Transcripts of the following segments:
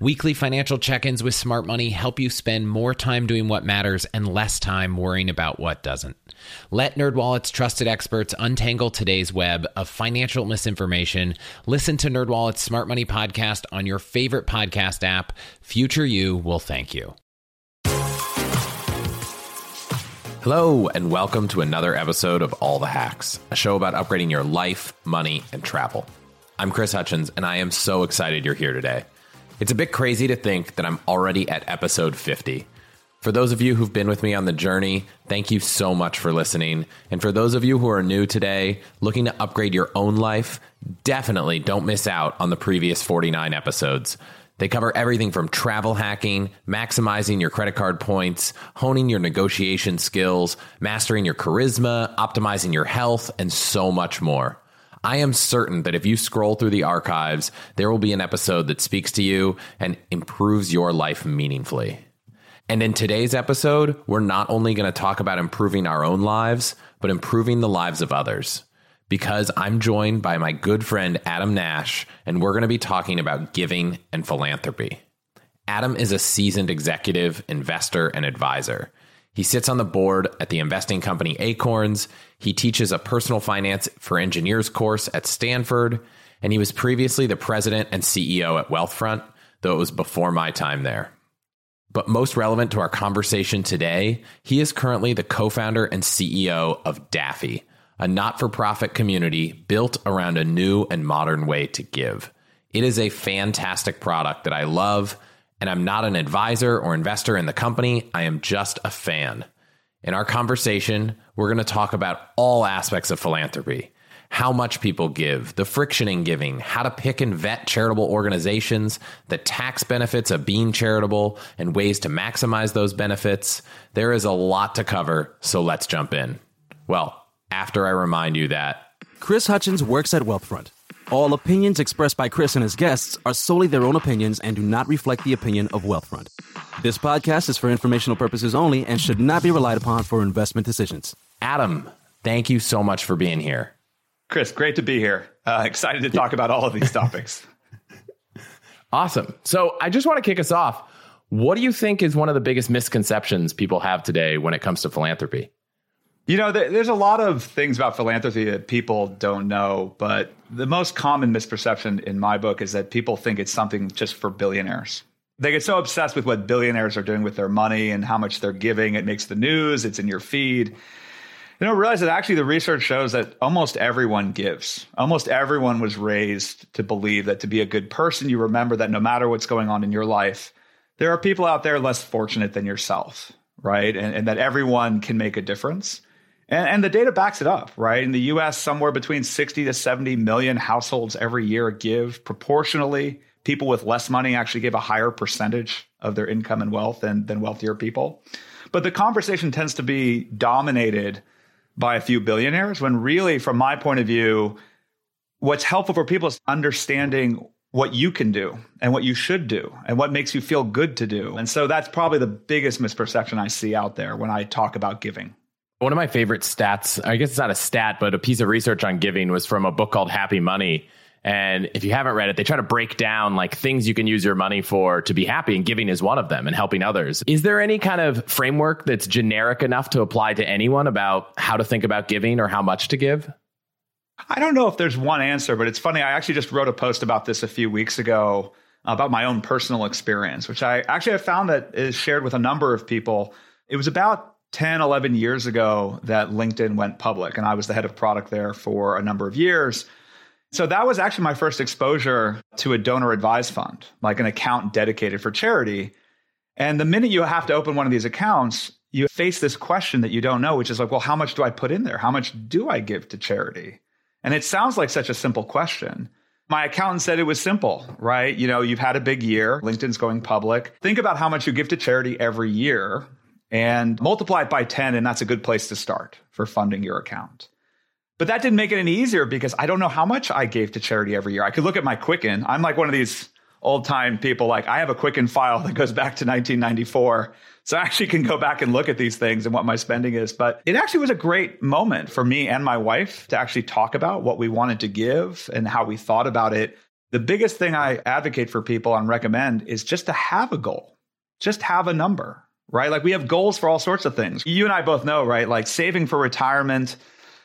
Weekly financial check ins with Smart Money help you spend more time doing what matters and less time worrying about what doesn't. Let NerdWallet's trusted experts untangle today's web of financial misinformation. Listen to NerdWallet's Smart Money podcast on your favorite podcast app. Future you will thank you. Hello, and welcome to another episode of All the Hacks, a show about upgrading your life, money, and travel. I'm Chris Hutchins, and I am so excited you're here today. It's a bit crazy to think that I'm already at episode 50. For those of you who've been with me on the journey, thank you so much for listening. And for those of you who are new today, looking to upgrade your own life, definitely don't miss out on the previous 49 episodes. They cover everything from travel hacking, maximizing your credit card points, honing your negotiation skills, mastering your charisma, optimizing your health, and so much more. I am certain that if you scroll through the archives, there will be an episode that speaks to you and improves your life meaningfully. And in today's episode, we're not only going to talk about improving our own lives, but improving the lives of others. Because I'm joined by my good friend Adam Nash, and we're going to be talking about giving and philanthropy. Adam is a seasoned executive, investor, and advisor. He sits on the board at the investing company Acorns. He teaches a personal finance for engineers course at Stanford, and he was previously the president and CEO at Wealthfront, though it was before my time there. But most relevant to our conversation today, he is currently the co founder and CEO of Daffy, a not for profit community built around a new and modern way to give. It is a fantastic product that I love, and I'm not an advisor or investor in the company. I am just a fan. In our conversation, we're going to talk about all aspects of philanthropy how much people give, the friction in giving, how to pick and vet charitable organizations, the tax benefits of being charitable, and ways to maximize those benefits. There is a lot to cover, so let's jump in. Well, after I remind you that Chris Hutchins works at Wealthfront. All opinions expressed by Chris and his guests are solely their own opinions and do not reflect the opinion of Wealthfront. This podcast is for informational purposes only and should not be relied upon for investment decisions. Adam, thank you so much for being here. Chris, great to be here. Uh, excited to talk about all of these topics. awesome. So I just want to kick us off. What do you think is one of the biggest misconceptions people have today when it comes to philanthropy? You know, there's a lot of things about philanthropy that people don't know, but the most common misperception in my book is that people think it's something just for billionaires. They get so obsessed with what billionaires are doing with their money and how much they're giving. It makes the news, it's in your feed. You know, realize that actually the research shows that almost everyone gives. Almost everyone was raised to believe that to be a good person, you remember that no matter what's going on in your life, there are people out there less fortunate than yourself, right? And, and that everyone can make a difference. And, and, the data backs it up, right? In the US, somewhere between 60 to 70 million households every year give proportionally. People with less money actually give a higher percentage of their income and wealth than, than wealthier people. But the conversation tends to be dominated by a few billionaires when really, from my point of view, what's helpful for people is understanding what you can do and what you should do and what makes you feel good to do. And so that's probably the biggest misperception I see out there when I talk about giving. One of my favorite stats, I guess it's not a stat, but a piece of research on giving was from a book called Happy Money. And if you haven't read it, they try to break down like things you can use your money for to be happy, and giving is one of them, and helping others. Is there any kind of framework that's generic enough to apply to anyone about how to think about giving or how much to give? I don't know if there's one answer, but it's funny. I actually just wrote a post about this a few weeks ago about my own personal experience, which I actually have found that is shared with a number of people. It was about 10, 11 years ago that LinkedIn went public, and I was the head of product there for a number of years. So that was actually my first exposure to a donor advised fund, like an account dedicated for charity. And the minute you have to open one of these accounts, you face this question that you don't know, which is like, well, how much do I put in there? How much do I give to charity? And it sounds like such a simple question. My accountant said it was simple, right? You know, you've had a big year, LinkedIn's going public. Think about how much you give to charity every year and multiply it by 10, and that's a good place to start for funding your account. But that didn't make it any easier because I don't know how much I gave to charity every year. I could look at my Quicken. I'm like one of these old time people, like I have a Quicken file that goes back to 1994 so I actually can go back and look at these things and what my spending is. But it actually was a great moment for me and my wife to actually talk about what we wanted to give and how we thought about it. The biggest thing I advocate for people and recommend is just to have a goal, just have a number, right? Like we have goals for all sorts of things. You and I both know, right? Like saving for retirement,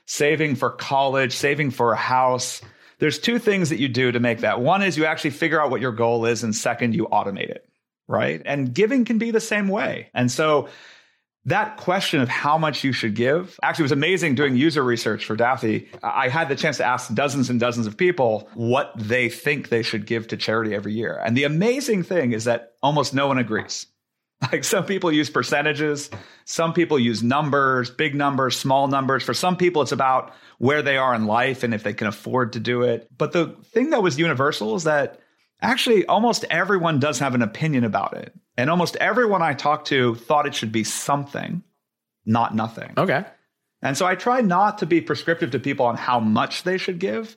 saving for college, saving for a house. There's two things that you do to make that. One is you actually figure out what your goal is, and second, you automate it right? And giving can be the same way. And so that question of how much you should give actually was amazing doing user research for Daffy. I had the chance to ask dozens and dozens of people what they think they should give to charity every year. And the amazing thing is that almost no one agrees. Like some people use percentages, some people use numbers, big numbers, small numbers. For some people, it's about where they are in life and if they can afford to do it. But the thing that was universal is that Actually, almost everyone does have an opinion about it. And almost everyone I talked to thought it should be something, not nothing. Okay. And so I try not to be prescriptive to people on how much they should give,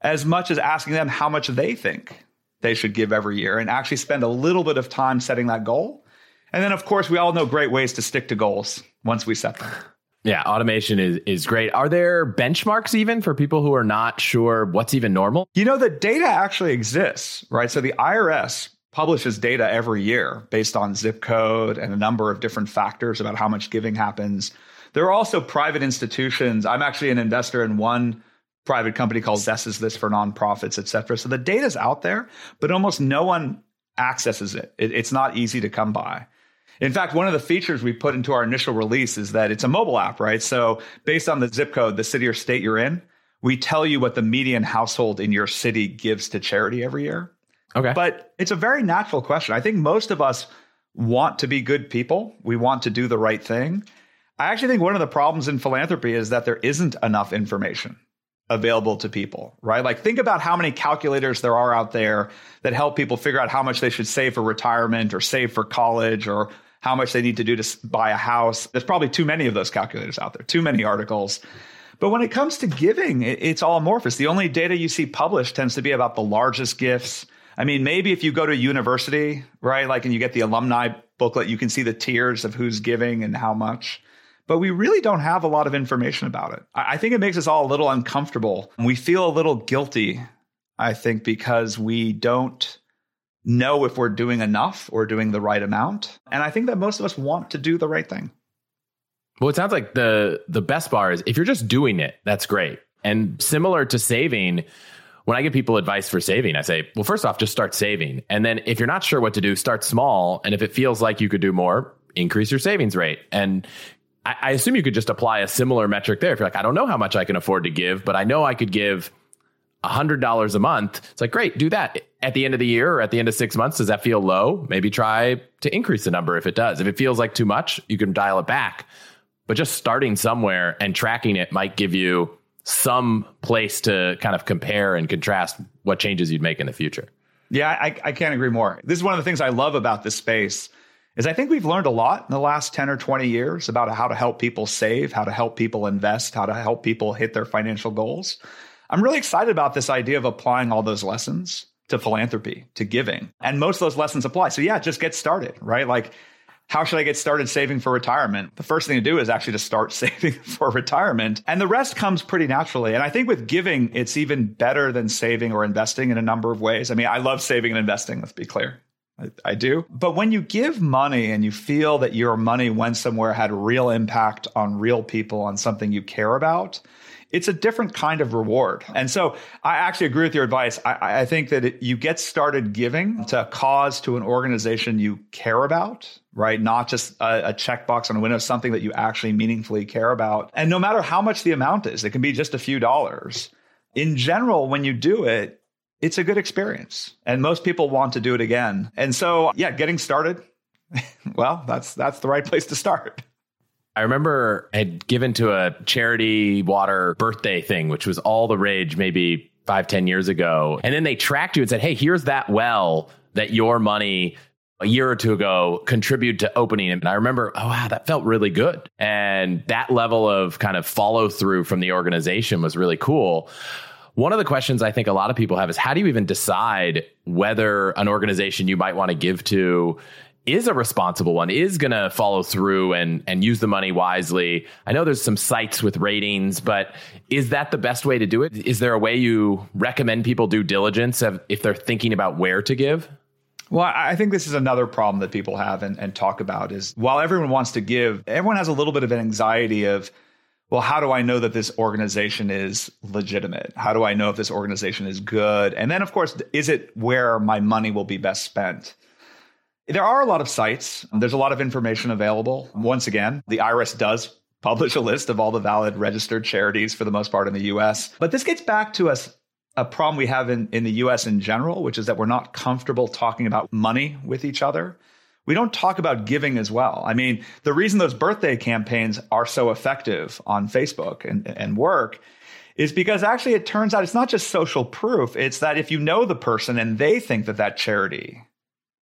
as much as asking them how much they think they should give every year and actually spend a little bit of time setting that goal. And then, of course, we all know great ways to stick to goals once we set them. Yeah, automation is is great. Are there benchmarks even for people who are not sure what's even normal? You know, the data actually exists, right? So the IRS publishes data every year based on zip code and a number of different factors about how much giving happens. There are also private institutions. I'm actually an investor in one private company called Assesses this for nonprofits, et cetera. So the data's out there, but almost no one accesses it. it it's not easy to come by. In fact, one of the features we put into our initial release is that it's a mobile app, right? So based on the zip code, the city or state you're in, we tell you what the median household in your city gives to charity every year. Okay. But it's a very natural question. I think most of us want to be good people. We want to do the right thing. I actually think one of the problems in philanthropy is that there isn't enough information available to people, right? Like think about how many calculators there are out there that help people figure out how much they should save for retirement or save for college or how much they need to do to buy a house. There's probably too many of those calculators out there, too many articles. But when it comes to giving, it's all amorphous. The only data you see published tends to be about the largest gifts. I mean, maybe if you go to a university, right, like and you get the alumni booklet, you can see the tiers of who's giving and how much. But we really don't have a lot of information about it. I think it makes us all a little uncomfortable. We feel a little guilty, I think, because we don't know if we're doing enough or doing the right amount. And I think that most of us want to do the right thing. Well, it sounds like the the best bar is if you're just doing it, that's great. And similar to saving, when I give people advice for saving, I say, well, first off, just start saving. And then if you're not sure what to do, start small. And if it feels like you could do more, increase your savings rate. And I, I assume you could just apply a similar metric there. If you're like, I don't know how much I can afford to give, but I know I could give $100 a month. It's like, great, do that. At the end of the year or at the end of six months, does that feel low? Maybe try to increase the number if it does. If it feels like too much, you can dial it back. But just starting somewhere and tracking it might give you some place to kind of compare and contrast what changes you'd make in the future. Yeah, I, I can't agree more. This is one of the things I love about this space is I think we've learned a lot in the last 10 or 20 years about how to help people save, how to help people invest, how to help people hit their financial goals. I'm really excited about this idea of applying all those lessons to philanthropy, to giving. And most of those lessons apply. So, yeah, just get started, right? Like, how should I get started saving for retirement? The first thing to do is actually to start saving for retirement. And the rest comes pretty naturally. And I think with giving, it's even better than saving or investing in a number of ways. I mean, I love saving and investing, let's be clear. I, I do. But when you give money and you feel that your money went somewhere, had real impact on real people, on something you care about, it's a different kind of reward. And so I actually agree with your advice. I, I think that it, you get started giving to a cause, to an organization you care about, right? Not just a, a checkbox on a window, something that you actually meaningfully care about. And no matter how much the amount is, it can be just a few dollars. in general, when you do it, it's a good experience. And most people want to do it again. And so, yeah, getting started, well, that's that's the right place to start. I remember I had given to a charity water birthday thing, which was all the rage maybe five, ten years ago. And then they tracked you and said, Hey, here's that well that your money a year or two ago contributed to opening. And i remember oh wow that felt really good. And that level of kind of follow through from the organization was really cool. One of the questions i think a lot of people have is how do you even decide whether an organization you might want to give to is a responsible one is going to follow through and and use the money wisely i know there's some sites with ratings but is that the best way to do it is there a way you recommend people do diligence if they're thinking about where to give well, I think this is another problem that people have and, and, talk about is while everyone wants to give, everyone has a little bit of an anxiety of, well, how do I know that this organization is legitimate? How do I know if this organization is good? And then, of course, is it where my money will be best spent? There are a lot of sites. There's a lot of information available. Once again, the IRS does publish a list of all the valid registered charities for the most part in the US. But this gets back to us a problem we have in, in the US in general, which is that we're not comfortable talking about money with each other. We don't talk about giving as well. I mean, the reason those birthday campaigns are so effective on Facebook and, and work is because actually it turns out it's not just social proof. It's that if you know the person and they think that that charity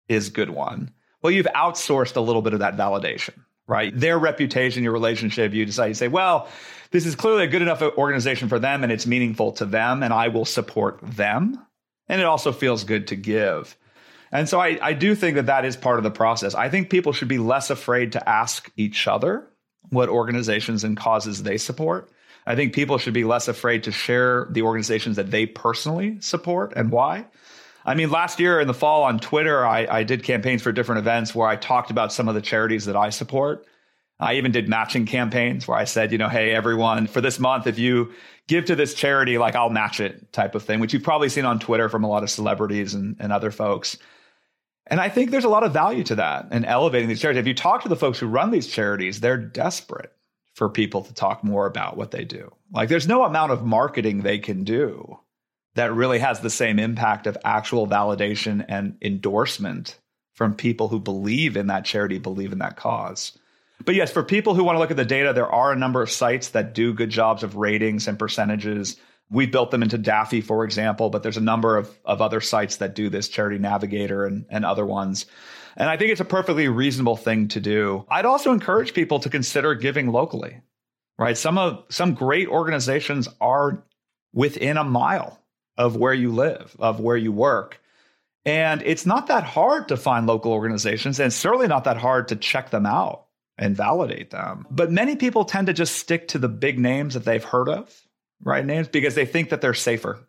is good one, well, you've outsourced a little bit of that validation, right? Their reputation, your relationship, you decide, you say, well, this is clearly a good enough organization for them and it's meaningful to them and I will support them. And it also feels good to give. And so I, I do think that that is part of the process. I think people should be less afraid to ask each other what organizations and causes they support. I think people should be less afraid to share the organizations that they personally support and why. I mean, last year in the fall on Twitter, I, I did campaigns for different events where I talked about some of the charities that I support. I even did matching campaigns where I said, you know, hey, everyone, for this month, if you give to this charity, like I'll match it type of thing, which you've probably seen on Twitter from a lot of celebrities and, and other folks. And I think there's a lot of value to that and elevating these charities. If you talk to the folks who run these charities, they're desperate for people to talk more about what they do. Like there's no amount of marketing they can do that really has the same impact of actual validation and endorsement from people who believe in that charity, believe in that cause. But yes, for people who want to look at the data, there are a number of sites that do good jobs of ratings and percentages. We built them into Daffy, for example, but there's a number of, of other sites that do this, Charity Navigator and, and other ones. And I think it's a perfectly reasonable thing to do. I'd also encourage people to consider giving locally, right? Some of some great organizations are within a mile of where you live, of where you work. And it's not that hard to find local organizations and certainly not that hard to check them out and validate them. But many people tend to just stick to the big names that they've heard of, right? Names because they think that they're safer,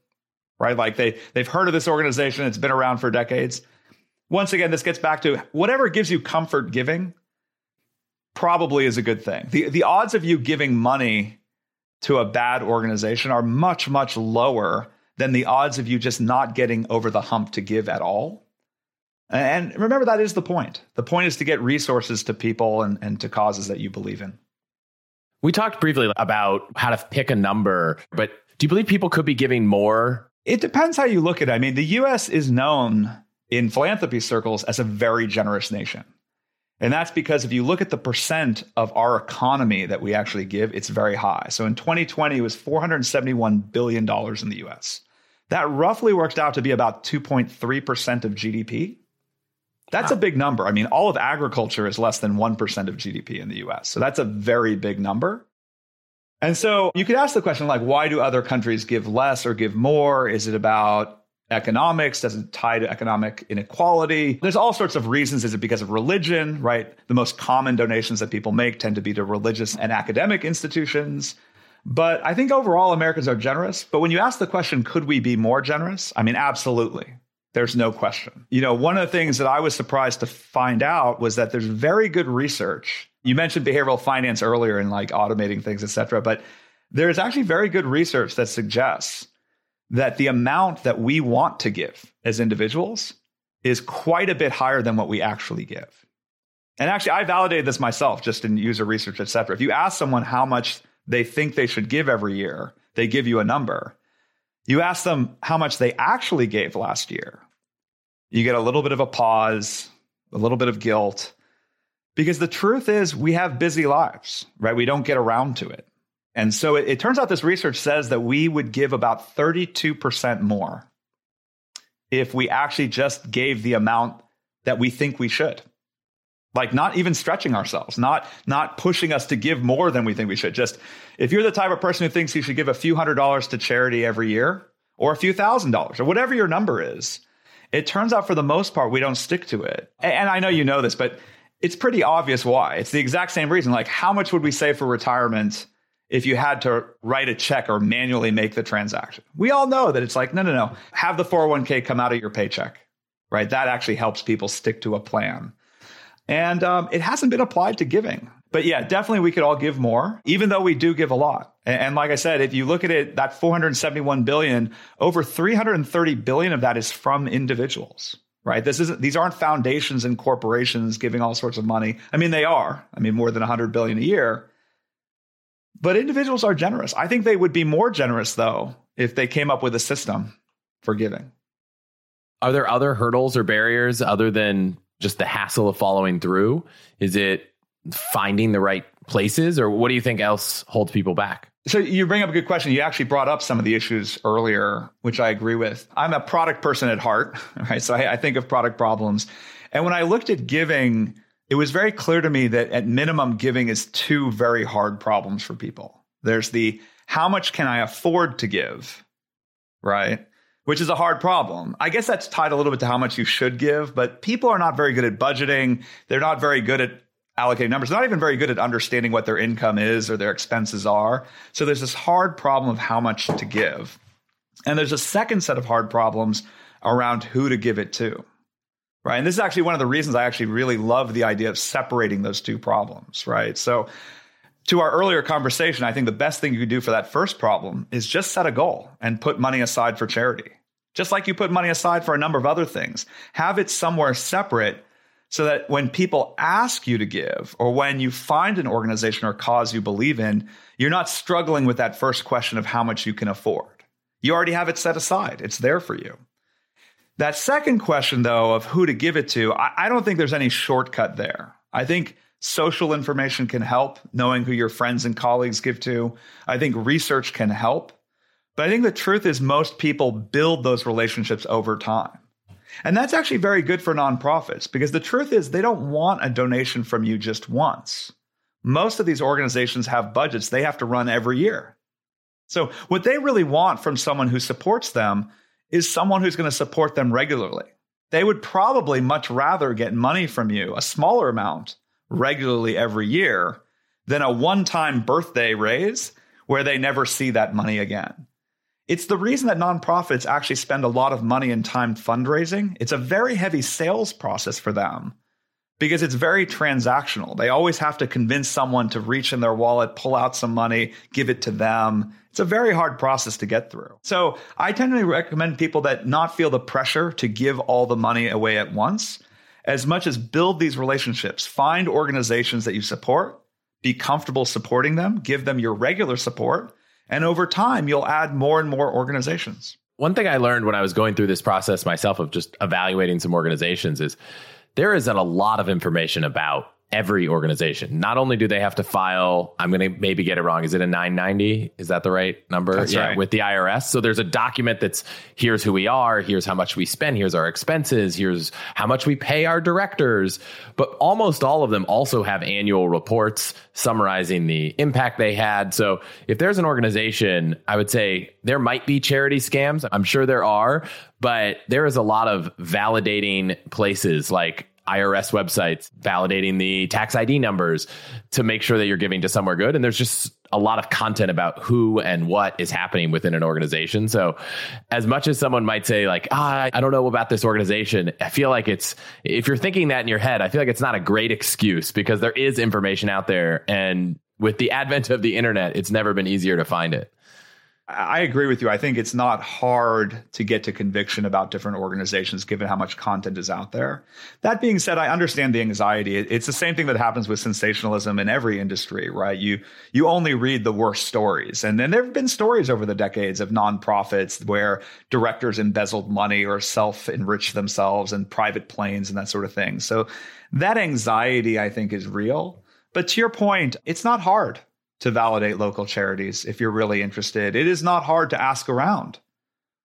right? Like they they've heard of this organization, it's been around for decades. Once again, this gets back to whatever gives you comfort giving probably is a good thing. The the odds of you giving money to a bad organization are much much lower than the odds of you just not getting over the hump to give at all. And remember, that is the point. The point is to get resources to people and, and to causes that you believe in. We talked briefly about how to pick a number, but do you believe people could be giving more? It depends how you look at it. I mean, the US is known in philanthropy circles as a very generous nation. And that's because if you look at the percent of our economy that we actually give, it's very high. So in 2020, it was $471 billion in the US. That roughly works out to be about 2.3% of GDP. That's wow. a big number. I mean, all of agriculture is less than 1% of GDP in the US. So that's a very big number. And so you could ask the question like, why do other countries give less or give more? Is it about economics? Does it tie to economic inequality? There's all sorts of reasons. Is it because of religion, right? The most common donations that people make tend to be to religious and academic institutions. But I think overall Americans are generous. But when you ask the question, could we be more generous? I mean, absolutely. There's no question. You know, one of the things that I was surprised to find out was that there's very good research. You mentioned behavioral finance earlier and like automating things, et cetera, but there's actually very good research that suggests that the amount that we want to give as individuals is quite a bit higher than what we actually give. And actually, I validated this myself just in user research, et cetera. If you ask someone how much they think they should give every year, they give you a number. You ask them how much they actually gave last year. You get a little bit of a pause, a little bit of guilt, because the truth is we have busy lives, right? We don't get around to it. And so it, it turns out this research says that we would give about 32% more if we actually just gave the amount that we think we should. Like not even stretching ourselves not not pushing us to give more than we think we should. Just if you're the type of person who thinks you should give a few hundred dollars to charity every year or a few thousand dollars or whatever your number is it turns out for the most part we don't stick to it. And i know you know this but it's pretty obvious why. It's the exact same reason. Like how much would we save for retirement if you had to write a check or manually make the transaction we all know that it's like no no no have the 401k come out of your paycheck right that actually helps people stick to a plan and um, it hasn't been applied to giving. But yeah, definitely we could all give more, even though we do give a lot. And, and like I said, if you look at it, that 471 billion, over 330 billion of that is from individuals right? This isn't these aren't foundations and corporations giving all sorts of money. I mean, they are. I mean, more than 100 billion a year. But individuals are generous. I think they would be more generous though if they came up with a system for giving. Are there other hurdles or barriers other than just the hassle of following through? Is it finding the right places, or what do you think else holds people back? So you bring up a good question. You actually brought up some of the issues earlier, which I agree with. I'm a product person at heart, right? So I, I think of product problems. And when I looked at giving, it was very clear to me that at minimum, giving is two very hard problems for people. There's the how much can I afford to give, right? which is a hard problem. I guess that's tied a little bit to how much you should give, but people are not very good at budgeting. They're not very good at allocating numbers. They're not even very good at understanding what their income is or their expenses are. So there's this hard problem of how much to give. And there's a second set of hard problems around who to give it to. Right. And this is actually one of the reasons I actually really love the idea of separating those two problems. Right. So to our earlier conversation, I think the best thing you could do for that first problem is just set a goal and put money aside for charity. Just like you put money aside for a number of other things, have it somewhere separate so that when people ask you to give or when you find an organization or cause you believe in, you're not struggling with that first question of how much you can afford. You already have it set aside, it's there for you. That second question, though, of who to give it to, I, don't think there's any shortcut there. I think Social information can help, knowing who your friends and colleagues give to. I think research can help. But I think the truth is, most people build those relationships over time. And that's actually very good for nonprofits because the truth is, they don't want a donation from you just once. Most of these organizations have budgets they have to run every year. So, what they really want from someone who supports them is someone who's going to support them regularly. They would probably much rather get money from you, a smaller amount, regularly every year than a one time birthday raise where they never see that money again. It's the reason that nonprofits actually spend a lot of money and time fundraising. It's a very heavy sales process for them because it's very transactional. They always have to convince someone to reach in their wallet, pull out some money, give it to them. It's a very hard process to get through. So I tend to recommend people that not feel the pressure to give all the money away at once as much as build these relationships. Find organizations that you support, be comfortable supporting them, give them your regular support, and over time, you'll add more and more organizations. One thing I learned when I was going through this process myself of just evaluating some organizations is there is a lot of information about every organization. Not only do they have to file, I'm going to maybe get it wrong. Is it a 990? Is that the right number? That's yeah, right. with the IRS. So there's a document that's here's who we are, here's how much we spend, here's our expenses, here's how much we pay our directors. But almost all of them also have annual reports summarizing the impact they had. So if there's an organization, I would say there might be charity scams. I'm sure there are, but there is a lot of validating places like IRS websites validating the tax ID numbers to make sure that you're giving to somewhere good. And there's just a lot of content about who and what is happening within an organization. So, as much as someone might say, like, ah, I don't know about this organization, I feel like it's, if you're thinking that in your head, I feel like it's not a great excuse because there is information out there. And with the advent of the internet, it's never been easier to find it. I agree with you. I think it's not hard to get to conviction about different organizations given how much content is out there. That being said, I understand the anxiety. It's the same thing that happens with sensationalism in every industry, right? You you only read the worst stories. And then there have been stories over the decades of nonprofits where directors embezzled money or self-enriched themselves and private planes and that sort of thing. So that anxiety I think is real. But to your point, it's not hard to validate local charities if you're really interested. It is not hard to ask around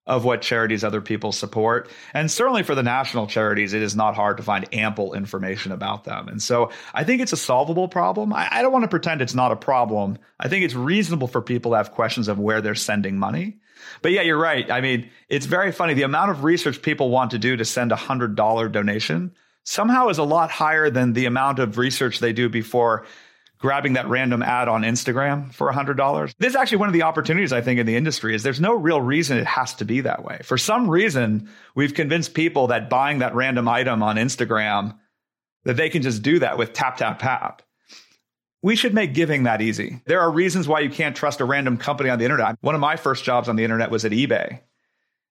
of what charities other people support. And certainly for the national charities, it is not hard to find ample information about them. And so I think it's a solvable problem. I, I, don't want to pretend it's not a problem. I think it's reasonable for people to have questions of where they're sending money. But yeah, you're right. I mean, it's very funny. The amount of research people want to do to send a $100 donation somehow is a lot higher than the amount of research they do before grabbing that random ad on Instagram for $100. This is actually one of the opportunities I think in the industry is there's no real reason it has to be that way. For some reason, we've convinced people that buying that random item on Instagram that they can just do that with tap tap tap. We should make giving that easy. There are reasons why you can't trust a random company on the internet. One of my first jobs on the internet was at eBay.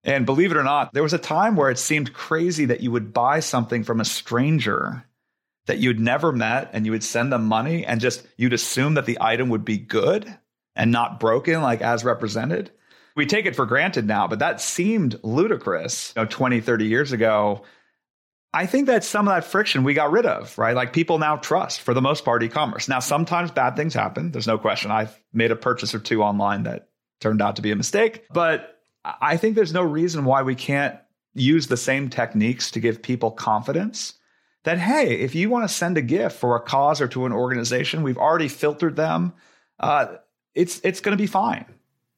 And believe it or not, there was a time where it seemed crazy that you would buy something from a stranger that you'd never met and you would send them money and just you'd assume that the item would be good and not broken like as represented. We take it for granted now, but that seemed ludicrous, you know, 20, 30 years ago. I think that some of that friction we got rid of, right? Like people now trust for the most part e-commerce. Now sometimes bad things happen. There's no question. I've made a purchase or two online that turned out to be a mistake, but I think there's no reason why we can't use the same techniques to give people confidence that hey, if you want to send a gift for a cause or to an organization, we've already filtered them. Uh, it's it's going to be fine.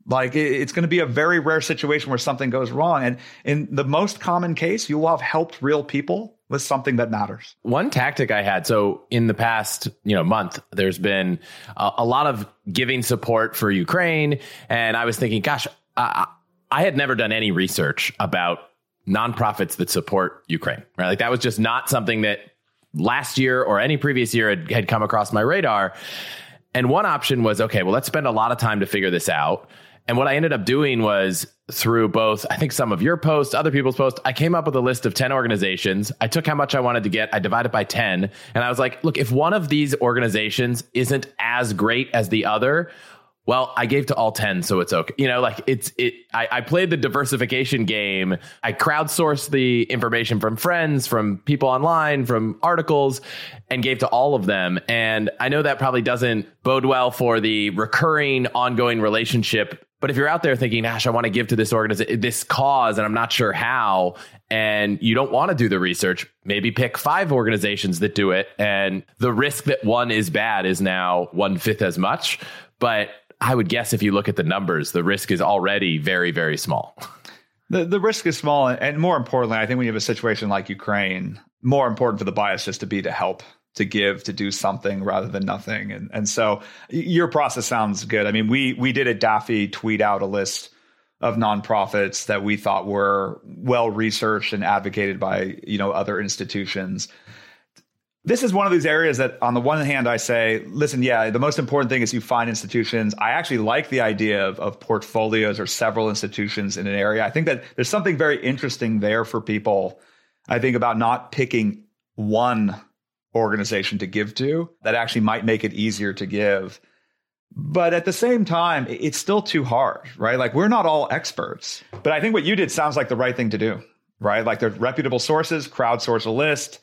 Like it's going to be a very rare situation where something goes wrong, and in the most common case, you will have helped real people with something that matters. One tactic I had so in the past, you know, month, there's been a, a lot of giving support for Ukraine, and I was thinking, gosh, I, I had never done any research about nonprofits that support Ukraine, right? Like that was just not something that last year or any previous year had, had come across my radar. And one option was, okay, well, let's spend a lot of time to figure this out. And what I ended up doing was through both, I think some of your posts, other people's posts, I came up with a list of 10 organizations. I took how much I wanted to get, I divided by 10. And I was like, look, if one of these organizations isn't as great as the other, well, I gave to all 10, so it's okay. You know, like it's, it, I, I played the diversification game. I crowdsourced the information from friends, from people online, from articles, and gave to all of them. And I know that probably doesn't bode well for the recurring, ongoing relationship. But if you're out there thinking, gosh, I want to give to this organization, this cause, and I'm not sure how, and you don't want to do the research, maybe pick five organizations that do it. And the risk that one is bad is now one fifth as much. But I would guess if you look at the numbers, the risk is already very, very small. The, the risk is small. And more importantly, I think when you have a situation like Ukraine, more important for the bias just to be to help, to give, to do something rather than nothing. And, and so your process sounds good. I mean, we, we did at Daffy tweet out a list of nonprofits that we thought were well researched and advocated by you know other institutions this is one of these areas that on the one hand i say listen yeah the most important thing is you find institutions. I actually like the idea of, of portfolios or several institutions in an area. I think that there's something very interesting there for people i think about not picking one organization to give to that actually might make it easier to give. But at the same time it's still too hard right? Like we're not all experts but i think what you did sounds like the right thing to do right? Like there's reputable sources crowdsource a list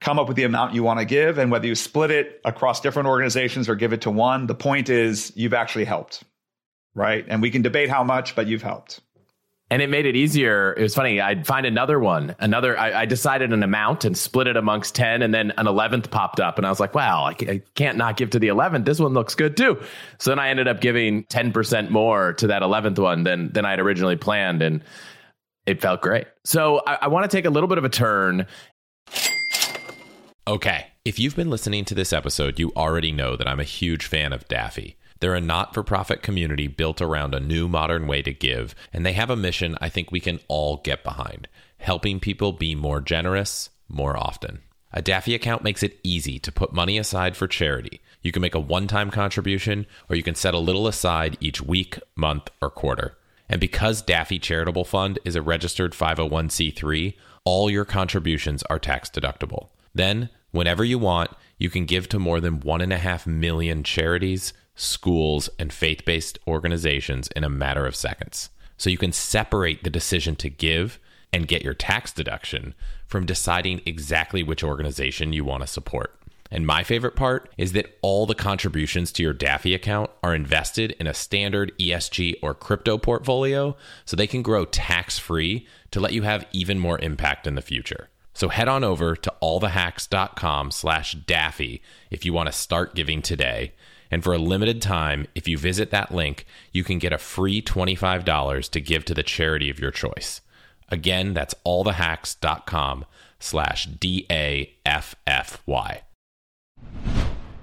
come up with the amount you want to give. And whether you split it across different organizations or give it to one, the point is you've actually helped, right? And we can debate how much, but you've helped. And it made it easier. It was funny. I'd find another one, another. I, I, decided an amount and split it amongst 10, and then an 11th popped up. And I was like, wow, I, I can't not give to the 11th. This one looks good too. So then I ended up giving 10% more to that 11th one than, than I'd originally planned. And it felt great. So I, I want to take a little bit of a turn Okay, if you've been listening to this episode, you already know that I'm a huge fan of Daffy. They're a not for profit community built around a new modern way to give, and they have a mission I think we can all get behind helping people be more generous more often. A Daffy account makes it easy to put money aside for charity. You can make a one time contribution, or you can set a little aside each week, month, or quarter. And because Daffy Charitable Fund is a registered 501c3, all your contributions are tax deductible. Then, whenever you want, you can give to more than 1.5 million charities, schools, and faith based organizations in a matter of seconds. So you can separate the decision to give and get your tax deduction from deciding exactly which organization you want to support. And my favorite part is that all the contributions to your Daffy account are invested in a standard ESG or crypto portfolio so they can grow tax free to let you have even more impact in the future. So head on over to allthehacks.com slash Daffy if you want to start giving today. And for a limited time, if you visit that link, you can get a free $25 to give to the charity of your choice. Again, that's allthehacks.com slash D-A-F-F-Y.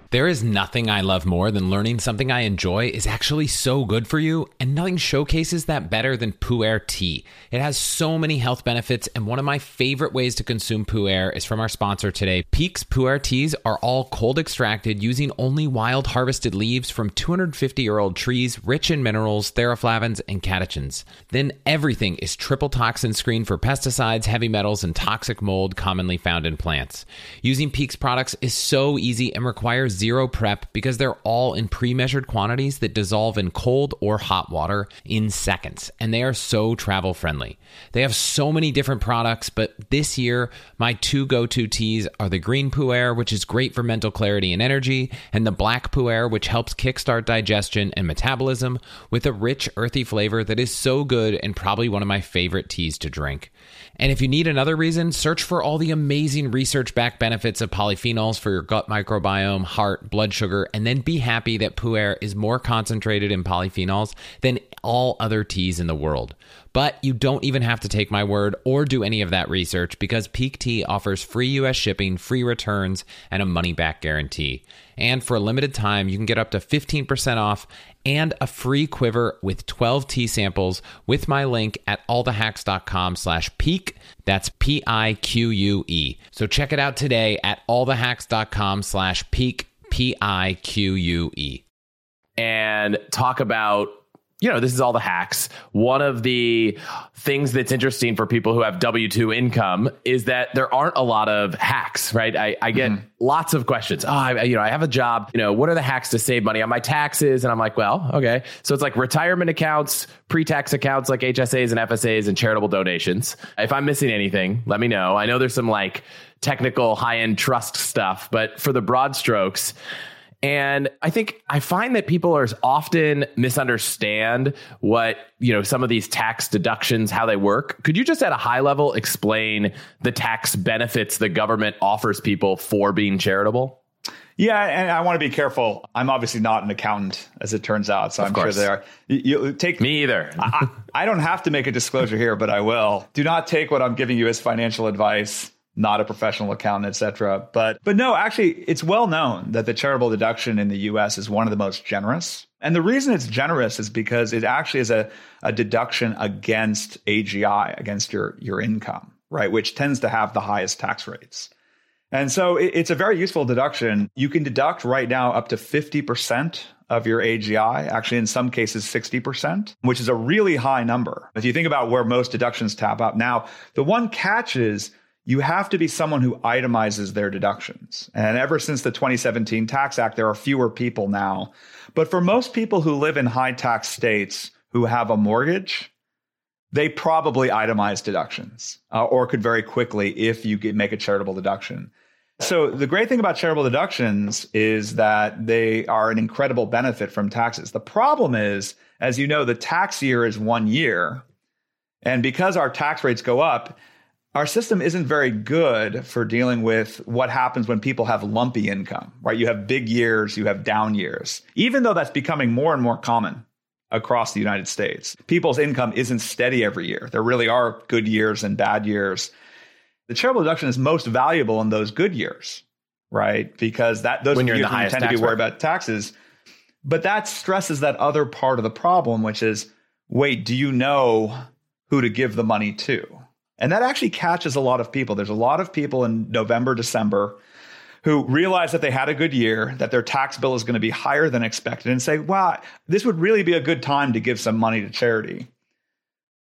There is nothing I love more than learning something I enjoy is actually so good for you, and nothing showcases that better than Pu'er tea. It has so many health benefits, and one of my favorite ways to consume Pu'er is from our sponsor today. Pique's Pu'er teas are all cold extracted using only wild harvested leaves from 250 year old trees, rich in minerals, theaflavins, and catechins. Then everything is triple toxin screened for pesticides, heavy metals, and toxic mold commonly found in plants. Using Pique's products is so easy and requires zero prep because they're all in pre measured quantities that dissolve in cold or hot water in seconds. And they are so travel friendly. They have so many different products, but this year, my two go to teas are the green pu'er, which is great for mental clarity and energy, and the black pu'er, which helps kickstart digestion and metabolism with a rich, earthy flavor that is so good and probably one of my favorite teas to drink. And if you need another reason, search for all the amazing research backed benefits of polyphenols for your gut microbiome, heart, blood sugar, and then be happy that Pu'er is more concentrated in polyphenols than all other teas in the world. But you don't even have to take my word or do any of that research because Pique Tea offers free US shipping, free returns, and a money back guarantee. And for a limited time, you can get up to 15% off and a free quiver with 12 tea samples with my link at allthehacks.com slash pique. That's P-I-Q-U-E. So check it out today at allthehacks.com slash pique, P-I-Q-U-E. and talk about you know this is all the hacks. One of the things that's interesting for people who have w2 income is that there aren't a lot of hacks right? I, I get Mm-hmm. lots of questions. Oh I, you know i have a job. You know what are the hacks to save money on my taxes? And i'm like well okay. So it's like retirement accounts pre-tax accounts like hsas and fsas and charitable donations. If i'm missing anything let me know. I know there's some like technical high-end trust stuff but for the broad strokes and I think I find that people are often misunderstand what, you know, some of these tax deductions, how they work. Could you just at a high level explain the tax benefits the government offers people for being charitable? Yeah, and I want to be careful. I'm obviously not an accountant, as it turns out, so I'm course. sure they are. You, you take Me either. I, I don't have to make a disclosure here, but I will. Do not take what I'm giving you as financial advice. Not a professional accountant, etc. But but no, actually, it's well known that the charitable deduction in the U.S. is one of the most generous. And the reason it's generous is because it actually is a, a deduction against AGI, against your your income, right, which tends to have the highest tax rates. And so it, it's a very useful deduction. You can deduct right now up to 50% of your AGI, actually, in some cases, 60%, which is a really high number. If you think about where most deductions tap out now, the one catch is you have to be someone who itemizes their deductions. And ever since the 2017 Tax Act, there are fewer people now. But for most people who live in high tax states who have a mortgage, they probably itemize deductions uh, or could very quickly if you make a charitable deduction. So the great thing about charitable deductions is that they are an incredible benefit from taxes. The problem is, as you know, the tax year is one year. And because our tax rates go up, our system isn't very good for dealing with what happens when people have lumpy income, right? You have big years, you have down years, even though that's becoming more and more common across the United States. People's income isn't steady every year. There really are good years and bad years. The charitable deduction is most valuable in those good years, right? Because that those When you're in years the highest you tend to be worried about taxes. But that stresses that other part of the problem, which is wait, do you know who to give the money to? And that actually catches a lot of people. There's a lot of people in November, December who realize that they had a good year, that their tax bill is going to be higher than expected, and say, wow, this would really be a good time to give some money to charity.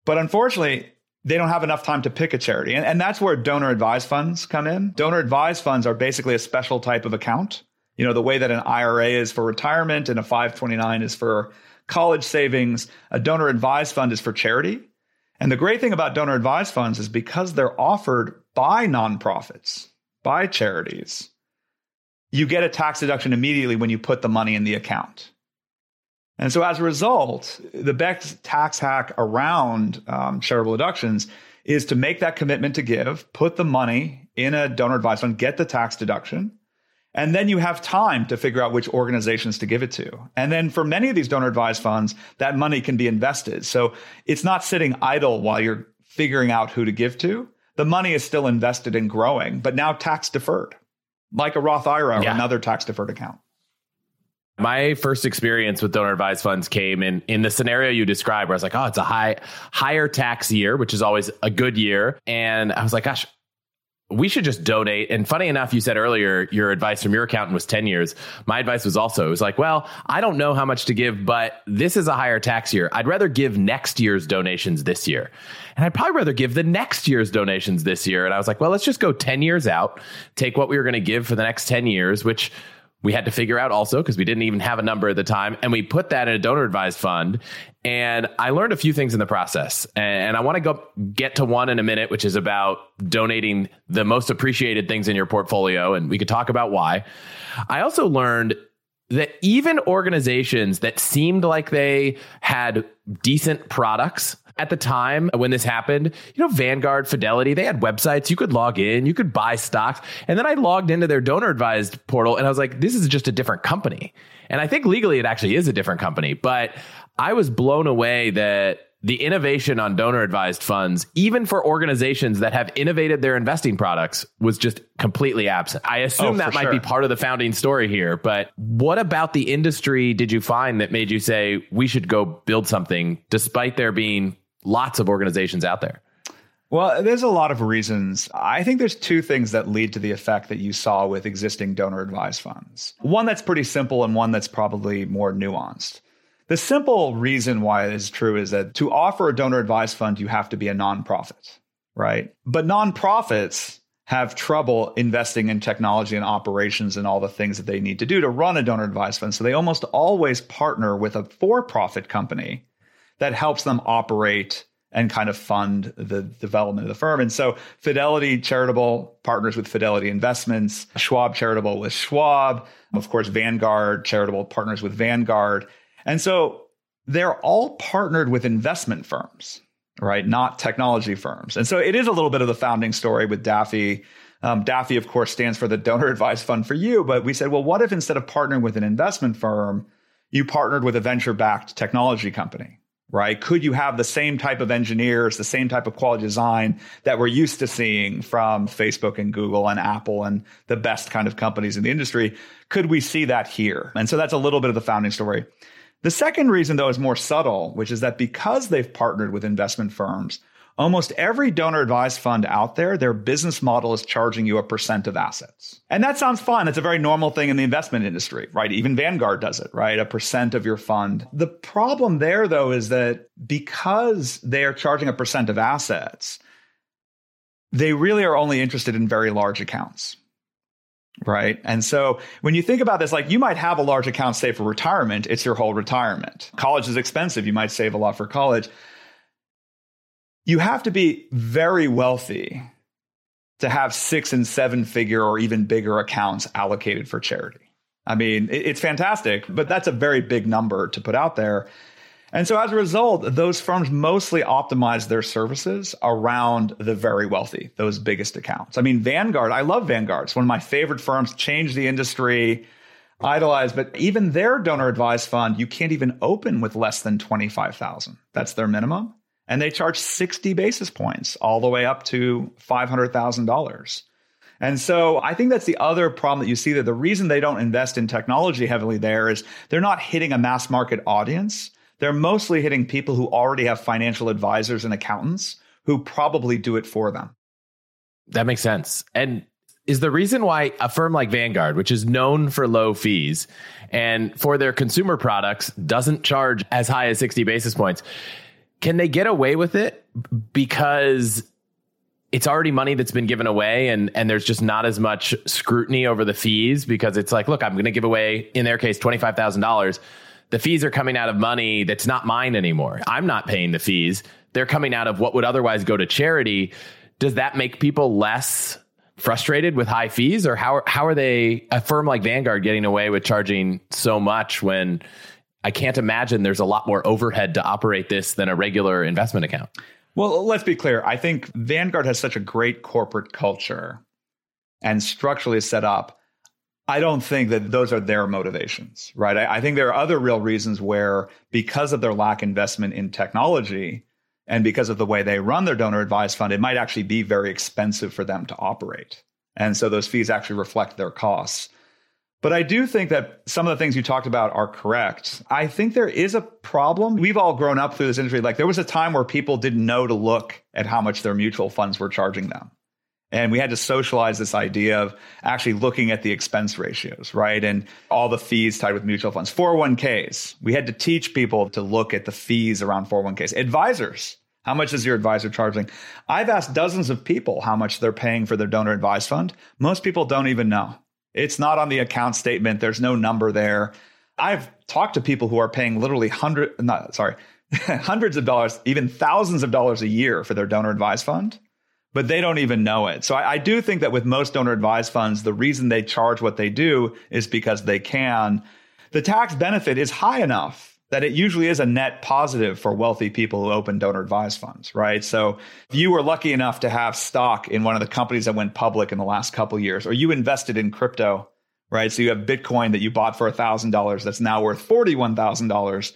But unfortunately, they don't have enough time to pick a charity. And, and that's where donor advised funds come in. Donor advised funds are basically a special type of account. You know, the way that an IRA is for retirement and a 529 is for college savings, a donor advised fund is for charity. And the great thing about donor advised funds is because they're offered by nonprofits, by charities, you get a tax deduction immediately when you put the money in the account. And so as a result, the best tax hack around um, charitable deductions is to make that commitment to give, put the money in a donor advised fund, get the tax deduction, and then you have time to figure out which organizations to give it to. And then for many of these donor advised funds, that money can be invested. So it's not sitting idle while you're figuring out who to give to. The money is still invested and growing, but now tax deferred like a Roth IRA or another tax deferred account. My first experience with donor advised funds came in in the scenario you described, where I was like, "Oh, it's a high higher tax year, which is always a good year," and I was like, "Gosh, we should just donate. And funny enough, you said earlier your advice from your accountant was 10 years. My advice was also, it was like, well, I don't know how much to give, but this is a higher tax year. I'd rather give next year's donations this year. And I'd probably rather give the next year's donations this year. And I was like, well, let's just go 10 years out, take what we were going to give for the next 10 years, which we had to figure out also because we didn't even have a number at the time. And we put that in a donor advised fund. And I learned a few things in the process. And I want to go get to one in a minute, which is about donating the most appreciated things in your portfolio. And we could talk about why. I also learned that even organizations that seemed like they had decent products at the time when this happened, you know, Vanguard, Fidelity, they had websites. You could log in, you could buy stocks. And then I logged into their donor advised portal and I was like, this is just a different company. And I think legally it actually is a different company. But I was blown away that the innovation on donor advised funds, even for organizations that have innovated their investing products, was just completely absent. I assume oh, that might sure. be part of the founding story here, but what about the industry did you find that made you say we should go build something despite there being lots of organizations out there? Well, there's a lot of reasons. I think there's two things that lead to the effect that you saw with existing donor advised funds. One that's pretty simple and one that's probably more nuanced. The simple reason why it is true is that to offer a donor advised fund, you have to be a nonprofit, right? But nonprofits have trouble investing in technology and operations and all the things that they need to do to run a donor advised fund. So they almost always partner with a for profit company that helps them operate and kind of fund the development of the firm. And so Fidelity Charitable partners with Fidelity Investments, Schwab Charitable with Schwab, of course, Vanguard Charitable partners with Vanguard. And so they're all partnered with investment firms, right? Not technology firms. And so it is a little bit of the founding story with Daffy. Um, Daffy, of course, stands for the Donor Advised Fund for You. But we said, well, what if instead of partnering with an investment firm, you partnered with a venture backed technology company? Right? Could you have the same type of engineers, the same type of quality design that we're used to seeing from Facebook and Google and Apple and the best kind of companies in the industry? Could we see that here? And so that's a little bit of the founding story. The second reason, though, is more subtle, which is that because they've partnered with investment firms, Almost every donor advised fund out there, their business model is charging you a percent of assets. And that sounds fun. It's a very normal thing in the investment industry, right? Even Vanguard does it, right? A percent of your fund. The problem there, though, is that because they are charging a percent of assets, they really are only interested in very large accounts. Right. And so when you think about this, like you might have a large account saved for retirement, it's your whole retirement. College is expensive. You might save a lot for college you have to be very wealthy to have six and seven figure or even bigger accounts allocated for charity. I mean, it's fantastic, but that's a very big number to put out there. And so as a result, those firms mostly optimize their services around the very wealthy, those biggest accounts. I mean, Vanguard, I love Vanguard. It's one of my favorite firms, changed the industry, idolized, but even their donor advised fund, you can't even open with less than 25,000. That's their minimum and they charge 60 basis points all the way up to $500,000. And so I think that's the other problem that you see that the reason they don't invest in technology heavily there is they're not hitting a mass market audience. They're mostly hitting people who already have financial advisors and accountants who probably do it for them. That makes sense. And is the reason why a firm like Vanguard, which is known for low fees and for their consumer products doesn't charge as high as 60 basis points, can they get away with it because it's already money that's been given away and and there's just not as much scrutiny over the fees because it's like, look, I'm going to give away in their case $25,000. The fees are coming out of money that's not mine anymore. I'm not paying the fees. They're coming out of what would otherwise go to charity. Does that make people less frustrated with high fees or how how are they a firm like Vanguard getting away with charging so much when I can't imagine there's a lot more overhead to operate this than a regular investment account. Well, let's be clear. I think Vanguard has such a great corporate culture and structurally set up. I don't think that those are their motivations, right? I, I, think there are other real reasons where, because of their lack investment in technology, and because of the way they run their donor advised fund, it might actually be very expensive for them to operate. And so those fees actually reflect their costs. But I do think that some of the things you talked about are correct. I think there is a problem. We've all grown up through this industry. Like there was a time where people didn't know to look at how much their mutual funds were charging them. And we had to socialize this idea of actually looking at the expense ratios, right? And all the fees tied with mutual funds. 401ks. We had to teach people to look at the fees around 401ks. Advisors. How much is your advisor charging? I've asked dozens of people how much they're paying for their donor advised fund. Most people don't even know. It's not on the account statement. There's no number there. I've talked to people who are paying literally hundred, not sorry, hundreds of dollars, even thousands of dollars a year for their donor advised fund, but they don't even know it. So I, I do think that with most donor advised funds, the reason they charge what they do is because they can. The tax benefit is high enough that it usually is a net positive for wealthy people who open donor advised funds, right? So if you were lucky enough to have stock in one of the companies that went public in the last couple years, or you invested in crypto, right? So you have Bitcoin that you bought for $1,000 that's now worth $41,000.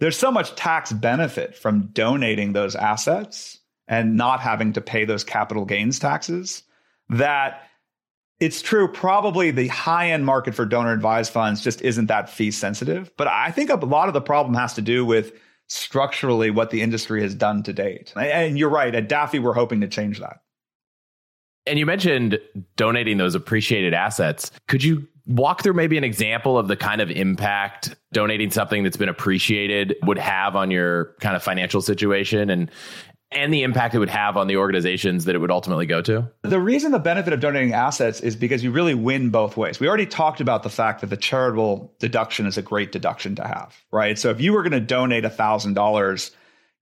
There's so much tax benefit from donating those assets and not having to pay those capital gains taxes that it's true. Probably the high end market for donor advised funds just isn't that fee sensitive. But I think a lot of the problem has to do with structurally what the industry has done to date. And you're right. At Daffy, we're hoping to change that. And you mentioned donating those appreciated assets. Could you walk through maybe an example of the kind of impact donating something that's been appreciated would have on your kind of financial situation and and the impact it would have on the organizations that it would ultimately go to? The reason the benefit of donating assets is because you really win both ways. We already talked about the fact that the charitable deduction is a great deduction to have, right? So if you were going to donate $1,000,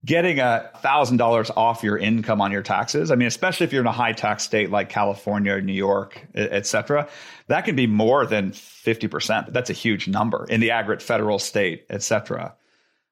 getting a $1,000 off your income on your taxes, I mean, especially if you're in a high tax state like California or New York, et cetera, that can be more than 50%. That's a huge number in the aggregate federal, state, et cetera.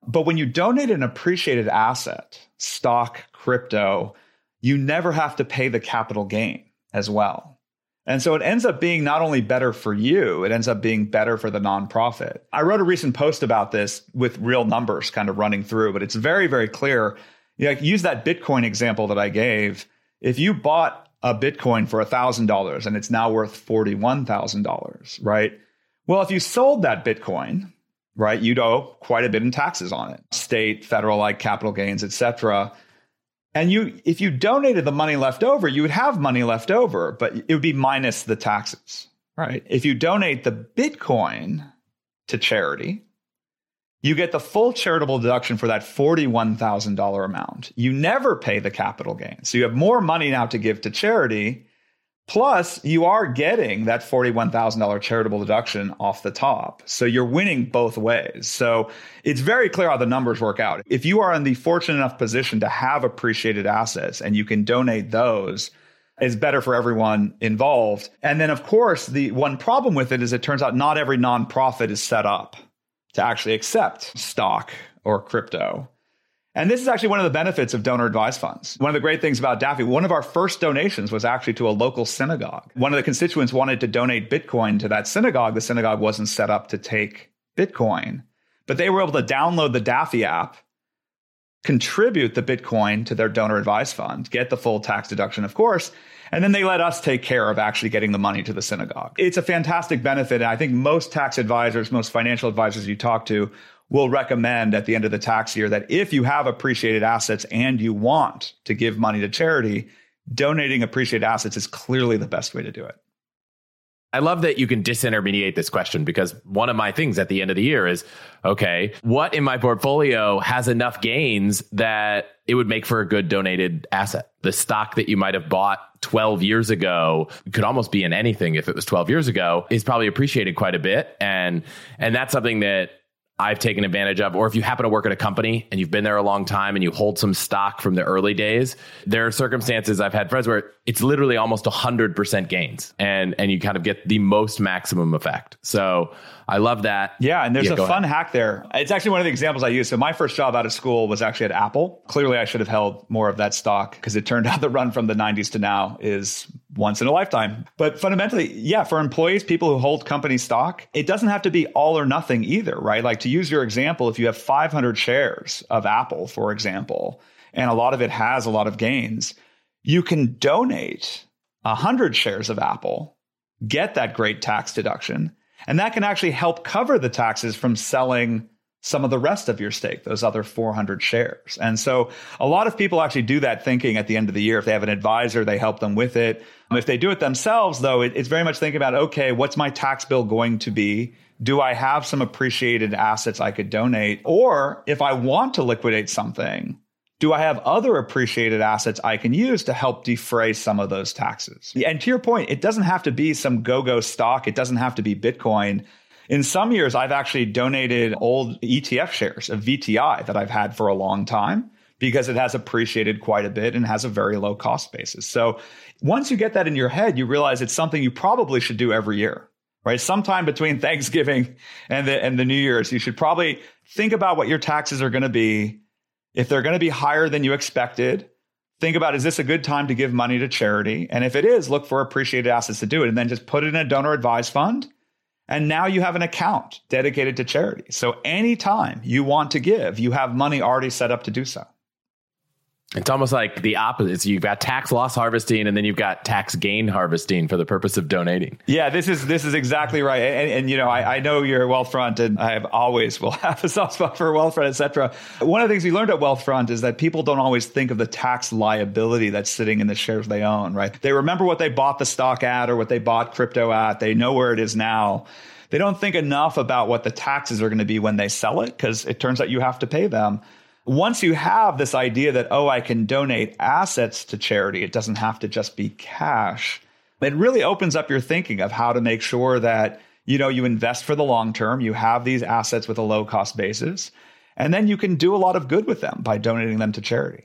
But when you donate an appreciated asset, stock, crypto, you never have to pay the capital gain as well. And so it ends up being not only better for you, it ends up being better for the nonprofit. I wrote a recent post about this with real numbers kind of running through, but it's very, very clear. You know, use that Bitcoin example that I gave. If you bought a Bitcoin for $1,000 and it's now worth $41,000, right? Well, if you sold that Bitcoin right? You'd owe quite a bit in taxes on it, state, federal, like capital gains, et cetera. And you, if you donated the money left over, you would have money left over, but it would be minus the taxes, right? If you donate the Bitcoin to charity, you get the full charitable deduction for that $41,000 amount. You never pay the capital gain. So you have more money now to give to charity Plus, you are getting that $41,000 charitable deduction off the top. So you're winning both ways. So it's very clear how the numbers work out. If you are in the fortunate enough position to have appreciated assets and you can donate those, it's better for everyone involved. And then, of course, the one problem with it is it turns out not every nonprofit is set up to actually accept stock or crypto. And this is actually one of the benefits of donor advised funds. One of the great things about Daffy, one of our first donations was actually to a local synagogue. One of the constituents wanted to donate Bitcoin to that synagogue. The synagogue wasn't set up to take Bitcoin, but they were able to download the Daffy app, contribute the Bitcoin to their donor advised fund, get the full tax deduction, of course. And then they let us take care of actually getting the money to the synagogue. It's a fantastic benefit. And I think most tax advisors, most financial advisors you talk to will recommend at the end of the tax year that if you have appreciated assets and you want to give money to charity, donating appreciated assets is clearly the best way to do it. I love that you can disintermediate this question because one of my things at the end of the year is okay, what in my portfolio has enough gains that it would make for a good donated asset? The stock that you might have bought 12 years ago could almost be in anything if it was 12 years ago is probably appreciated quite a bit and and that's something that I've taken advantage of, or if you happen to work at a company and you've been there a long time and you hold some stock from the early days, there are circumstances I've had friends where it's literally almost 100% gains and, and you kind of get the most maximum effect. So I love that. Yeah, and there's Yeah, a fun ahead. hack there. It's actually one of the examples I use. So my first job out of school was actually at Apple. Clearly, I should have held more of that stock because it turned out the run from the 90s to now is once in a lifetime. But fundamentally, yeah, for employees, people who hold company stock, it doesn't have to be all or nothing either, right? Like to use your example, if you have 500 shares of Apple, for example, and a lot of it has a lot of gains, you can donate 100 shares of Apple get that great tax deduction. And that can actually help cover the taxes from selling some of the rest of your stake, those other 400 shares. And so a lot of people actually do that thinking at the end of the year. If they have an advisor, they help them with it. If they do it themselves, though, it's very much thinking about, okay, what's my tax bill going to be? Do I have some appreciated assets I could donate? Or if I want to liquidate something, do I have other appreciated assets I can use to help defray some of those taxes? And to your point, it doesn't have to be some go go stock, it doesn't have to be Bitcoin. In some years, I've actually donated old ETF shares of VTI that I've had for a long time because it has appreciated quite a bit and has a very low cost basis. So once you get that in your head, you realize it's something you probably should do every year, right? Sometime between Thanksgiving and the, and the New Year's, you should probably think about what your taxes are going to be if they're going to be higher than you expected, think about is this a good time to give money to charity? And if it is, look for appreciated assets to do it and then just put it in a donor advised fund. And now you have an account dedicated to charity. So anytime you want to give, you have money already set up to do so. It's almost like the opposite. So you've got tax loss harvesting and then you've got tax gain harvesting for the purpose of donating. Yeah, this is this is exactly right. And, and you know, I, I know you're Wealthfront, and I have always will have a soft spot for Wealthfront, et cetera. One of the things we learned at Wealthfront is that people don't always think of the tax liability that's sitting in the shares they own. Right? They remember what they bought the stock at or what they bought crypto at. They know where it is now. They don't think enough about what the taxes are going to be when they sell it because it turns out you have to pay them once you have this idea that, oh, I can donate assets to charity, it doesn't have to just be cash, it really opens up your thinking of how to make sure that, you know, you invest for the long term, you have these assets with a low cost basis, and then you can do a lot of good with them by donating them to charity.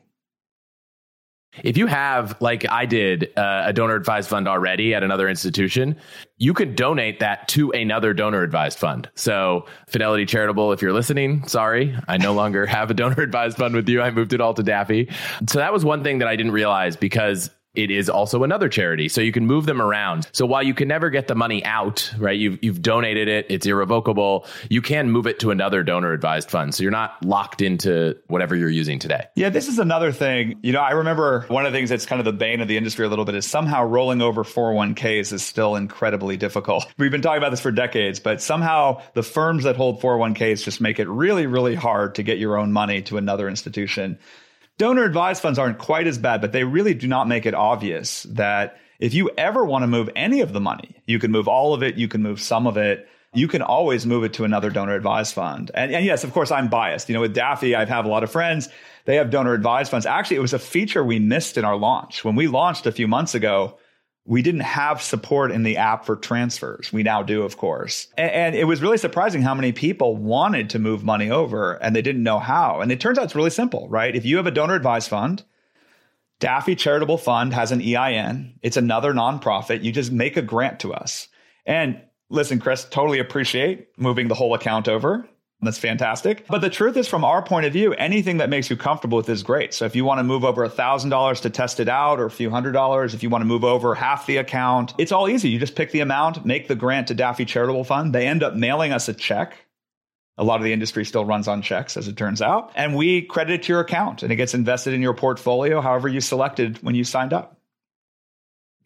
If you have, like I did, uh, a donor advised fund already at another institution, you could donate that to another donor advised fund. So, Fidelity Charitable, if you're listening, sorry, I no longer have a donor advised fund with you. I moved it all to Daffy. So, that was one thing that I didn't realize because it is also another charity. So you can move them around. So while you can never get the money out, right? You've, you've donated it. It's irrevocable. You can move it to another donor advised fund. So you're not locked into whatever you're using today. Yeah, this is another thing. You know, I remember one of the things that's kind of the bane of the industry a little bit is somehow rolling over 401ks is still incredibly difficult. We've been talking about this for decades, but somehow the firms that hold 401ks just make it really, really hard to get your own money to another institution. Donor advised funds aren't quite as bad, but they really do not make it obvious that if you ever want to move any of the money, you can move all of it, you can move some of it. You can always move it to another donor advised fund. And, and yes, of course, I'm biased. You know, with Daffy, I have a lot of friends. They have donor advised funds. Actually, it was a feature we missed in our launch. When we launched a few months ago, we didn't have support in the app for transfers. We now do, of course. And, and, it was really surprising how many people wanted to move money over and they didn't know how. And it turns out it's really simple, right? If you have a donor advised fund, Daffy Charitable Fund has an EIN. It's another nonprofit. You just make a grant to us. And listen, Chris, totally appreciate moving the whole account over. That's fantastic. But the truth is, from our point of view, anything that makes you comfortable with is great. So if you want to move over a $1,000 to test it out or a few hundred dollars, if you want to move over half the account, it's all easy. You just pick the amount, make the grant to Daffy Charitable Fund. They end up mailing us a check. A lot of the industry still runs on checks, as it turns out. And we credit it to your account and it gets invested in your portfolio however you selected when you signed up.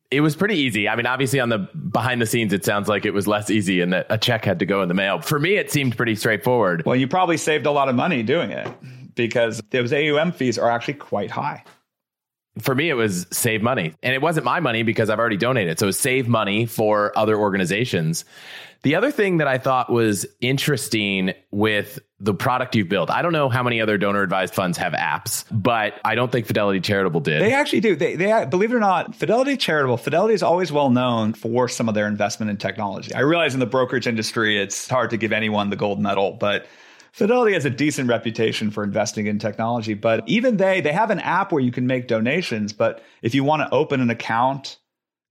It was pretty easy. I mean, obviously on the behind the scenes, it sounds like it was less easy and that a check had to go in the mail. For me, it seemed pretty straightforward. Well, you probably saved a lot of money doing it because those AUM fees are actually quite high. For me, it was save money. And it wasn't my money because I've already donated. So save money for other organizations. The other thing that I thought was interesting with the product you've built, I don't know how many other donor advised funds have apps, but I don't think Fidelity Charitable did. They actually do. They, they believe it or not, Fidelity Charitable, Fidelity is always well known for some of their investment in technology. I realize in the brokerage industry, it's hard to give anyone the gold medal, but Fidelity has a decent reputation for investing in technology. But even they, they have an app where you can make donations. But if you want to open an account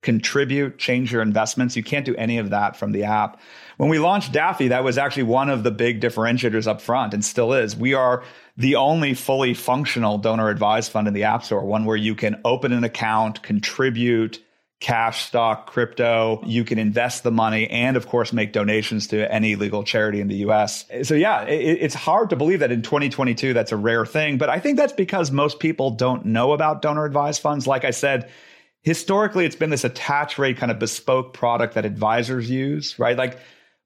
contribute, change your investments. You can't do any of that from the app. When we launched Daffy, that was actually one of the big differentiators up front and still is. We are the only fully functional donor advised fund in the App Store, one where you can open an account, contribute, cash, stock, crypto. You can invest the money and, of course, make donations to any legal charity in the US. So, yeah, it, it's hard to believe that in 2022 that's a rare thing. But I think that's because most people don't know about donor advised funds. Like I said, historically it's been this attach rate kind of bespoke product that advisors use, right? Like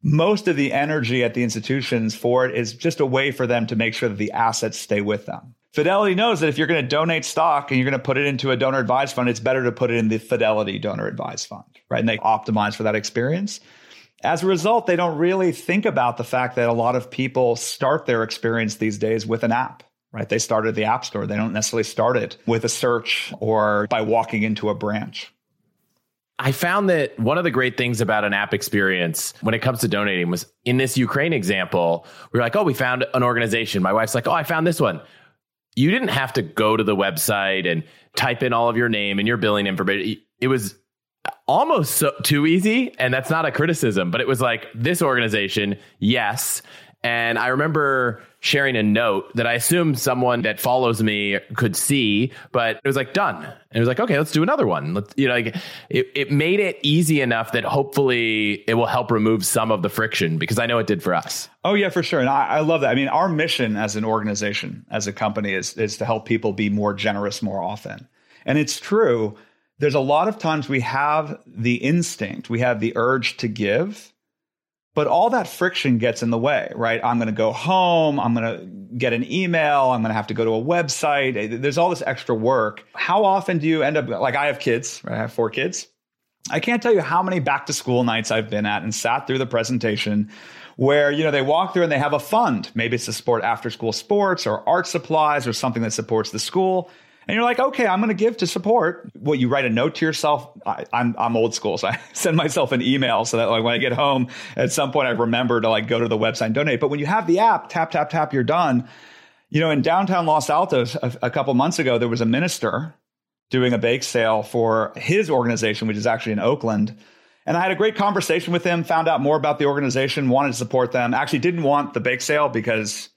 most of the energy at the institutions for it is just a way for them to make sure that the assets stay with them. Fidelity knows that if you're going to donate stock and you're going to put it into a donor advised fund, it's better to put it in the Fidelity donor advised fund, right? And they optimize for that experience. As a result, they don't really think about the fact that a lot of people start their experience these days with an app right? They started the App Store. They don't necessarily start it with a search or by walking into a branch. I found that one of the great things about an app experience when it comes to donating was in this Ukraine example, we were like, oh, we found an organization. My wife's like, oh, I found this one. You didn't have to go to the website and type in all of your name and your billing information. It was almost so, too easy. And that's not a criticism, but it was like this organization, yes. And I remember sharing a note that I assume someone that follows me could see, but it was like done. And it was like, okay, let's do another one. Let's, you know, like it, it made it easy enough that hopefully it will help remove some of the friction because I know it did for us. Oh yeah, for sure. And I, I love that. I mean, our mission as an organization, as a company is, is to help people be more generous more often. And it's true. There's a lot of times we have the instinct, we have the urge to give, but all that friction gets in the way, right? I'm going to go home. I'm going to get an email. I'm going to have to go to a website. Eh, there's all this extra work. How often do you end up, like I have kids, right? I have four kids. I can't tell you how many back to school nights I've been at and sat through the presentation where, you know, they walk through and they have a fund. Maybe it's to support after school sports or art supplies or something that supports the school and you're like, okay, I'm going to give to support. Well, you write a note to yourself. I, am I'm, I'm old school, so I send myself an email so that like when I get home, at some point I remember to like go to the website and donate. But when you have the app, tap tap tap, you're done. You know, in downtown Los Altos, a, a couple months ago, there was a minister doing a bake sale for his organization, which is actually in Oakland. And I had a great conversation with him, found out more about the organization, wanted to support them. Actually, didn't want the bake sale because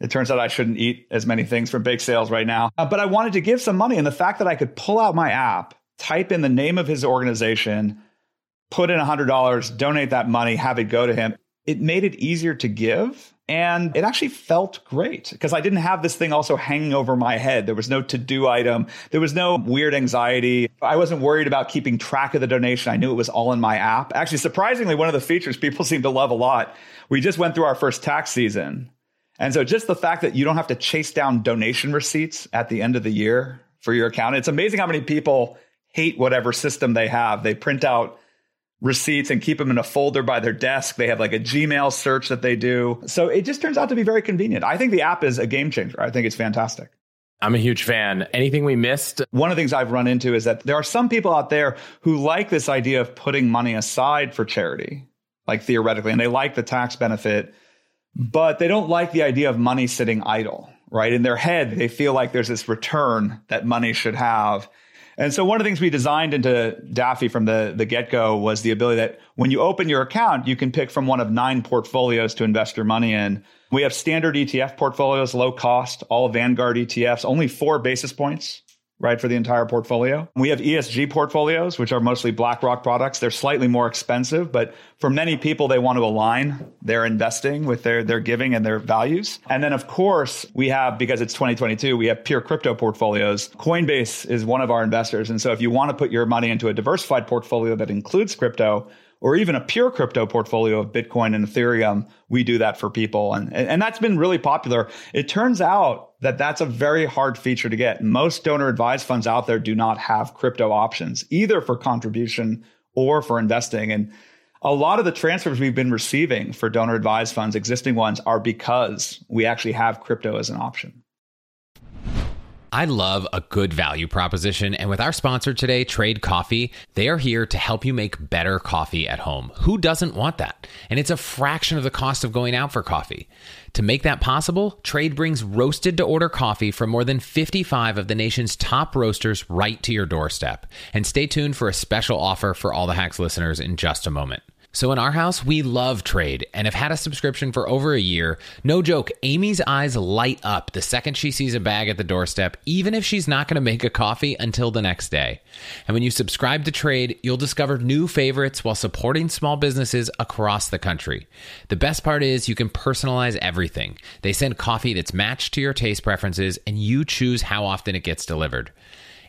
it turns out I shouldn't eat as many things from bake sales right now. Uh, but I wanted to give some money. And the fact that I could pull out my app, type in the name of his organization, put in $100, donate that money, have it go to him, it made it easier to give. And it actually felt great because I didn't have this thing also hanging over my head. There was no to do item. There was no weird anxiety. I wasn't worried about keeping track of the donation. I knew it was all in my app. Actually, surprisingly, one of the features people seem to love a lot. We just went through our first tax season and so just the fact that you don't have to chase down donation receipts at the end of the year for your account, it's amazing how many people hate whatever system they have. They print out receipts and keep them in a folder by their desk. They have like a Gmail search that they do. So it just turns out to be very convenient. I think the app is a game changer. I think it's fantastic. I'm a huge fan. Anything we missed? One of the things I've run into is that there are some people out there who like this idea of putting money aside for charity, like theoretically, and they like the tax benefit but they don't like the idea of money sitting idle, right? In their head, they feel like there's this return that money should have. And so one of the things we designed into Daffy from the, the get-go was the ability that when you open your account, you can pick from one of nine portfolios to invest your money in. We have standard ETF portfolios, low cost, all Vanguard ETFs, only four basis points right, for the entire portfolio. We have ESG portfolios, which are mostly BlackRock products. They're slightly more expensive, but for many people, they want to align their investing with their, their giving and their values. And then, of course, we have, because it's 2022, we have pure crypto portfolios. Coinbase is one of our investors. And so if you want to put your money into a diversified portfolio that includes crypto, or even a pure crypto portfolio of Bitcoin and Ethereum, we do that for people. And, and that's been really popular. It turns out that that's a very hard feature to get. Most donor advised funds out there do not have crypto options, either for contribution or for investing. And a lot of the transfers we've been receiving for donor advised funds, existing ones, are because we actually have crypto as an option. I love a good value proposition. And with our sponsor today, Trade Coffee, they are here to help you make better coffee at home. Who doesn't want that? And it's a fraction of the cost of going out for coffee. To make that possible, Trade brings roasted to order coffee from more than 55 of the nation's top roasters right to your doorstep. And stay tuned for a special offer for all the hacks listeners in just a moment. So in our house, we love trade and have had a subscription for over a year. No joke, Amy's eyes light up the second she sees a bag at the doorstep, even if she's not going to make a coffee until the next day. And when you subscribe to Trade, you'll discover new favorites while supporting small businesses across the country. The best part is you can personalize everything. They send coffee that's matched to your taste preferences and you choose how often it gets delivered.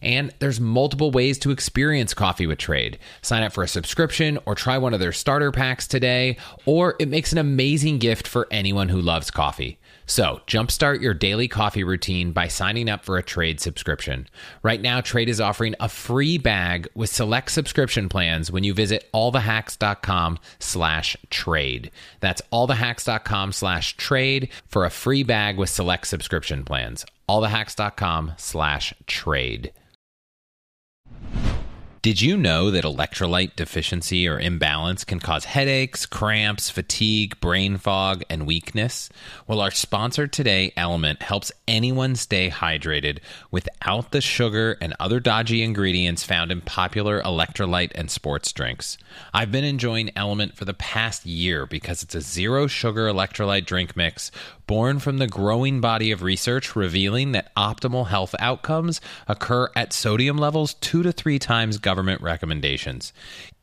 And there's multiple ways to experience Coffee with Trade. Sign up for a subscription or try one of their starter packs today, or it makes an amazing gift for anyone who loves coffee. So, jumpstart your daily coffee routine by signing up for a trade subscription. Right now, Trade is offering a free bag with select subscription plans when you visit allthehacks.com slash trade. That's allthehacks.com slash trade for a free bag with select subscription plans. allthehacks.com slash trade. Did you know that electrolyte deficiency or imbalance can cause headaches, cramps, fatigue, brain fog, and weakness? Well, our sponsor today, Element, helps anyone stay hydrated without the sugar and other dodgy ingredients found in popular electrolyte and sports drinks. I've been enjoying Element for the past year because it's a zero sugar electrolyte drink mix born from the growing body of research revealing that optimal health outcomes occur at sodium levels two to three times government recommendations.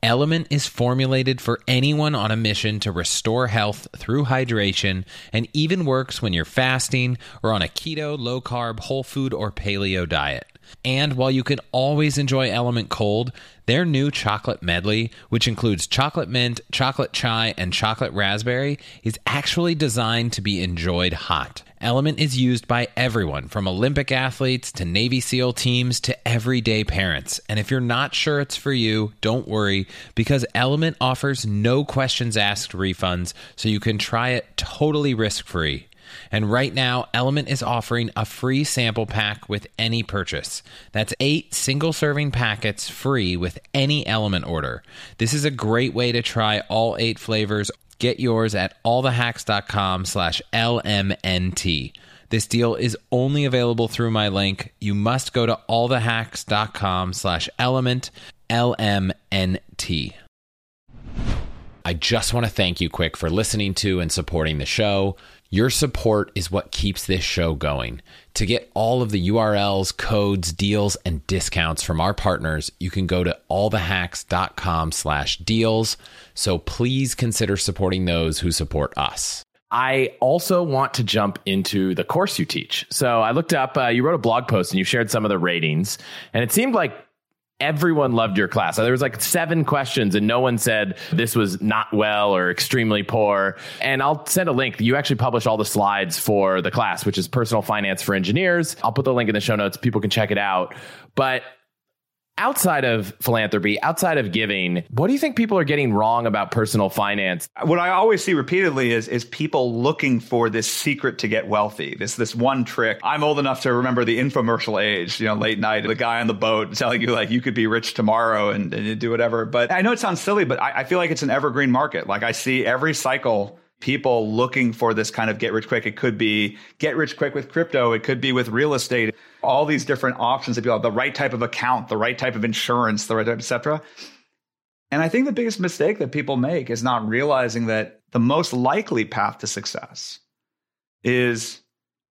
Element is formulated for anyone on a mission to restore health through hydration and even works when you're fasting or on a keto, low carb, whole food, or paleo diet. And while you can always enjoy Element cold, their new chocolate medley, which includes chocolate mint, chocolate chai, and chocolate raspberry, is actually designed to be enjoyed hot. Element is used by everyone from Olympic athletes to Navy SEAL teams to everyday parents. And if you're not sure it's for you, don't worry because Element offers no questions asked refunds, so you can try it totally risk free. And right now, Element is offering a free sample pack with any purchase. That's eight single serving packets free with any Element order. This is a great way to try all eight flavors. Get yours at allthehacks.com slash LMNT. This deal is only available through my link. You must go to allthehacks.com slash element LMNT. I just want to thank you quick for listening to and supporting the show. Your support is what keeps this show going. To get all of the URLs, codes, deals, and discounts from our partners, you can go to allthehacks.com slash deals. So please consider supporting those who support us. I also want to jump into the course you teach. So I looked up, uh, you wrote a blog post and you shared some of the ratings, and it seemed like everyone loved your class. There was like seven questions and no one said this was not well or extremely poor. And I'll send a link. You actually publish all the slides for the class, which is personal finance for engineers. I'll put the link in the show notes. People can check it out. But outside of philanthropy, outside of giving, what do you think people are getting wrong about personal finance? What I always see repeatedly is is people looking for this secret to get wealthy. This this one trick. I'm old enough to remember the infomercial age, you know, late night, the guy on the boat telling you like you could be rich tomorrow and, and do whatever. But I know it sounds silly, but I, I feel like it's an evergreen market. Like I see every cycle people looking for this kind of get rich quick. It could be get rich quick with crypto. It could be with real estate. All these different options that people have, the right type of account, the right type of insurance, the right type, et cetera. And I think the biggest mistake that people make is not realizing that the most likely path to success is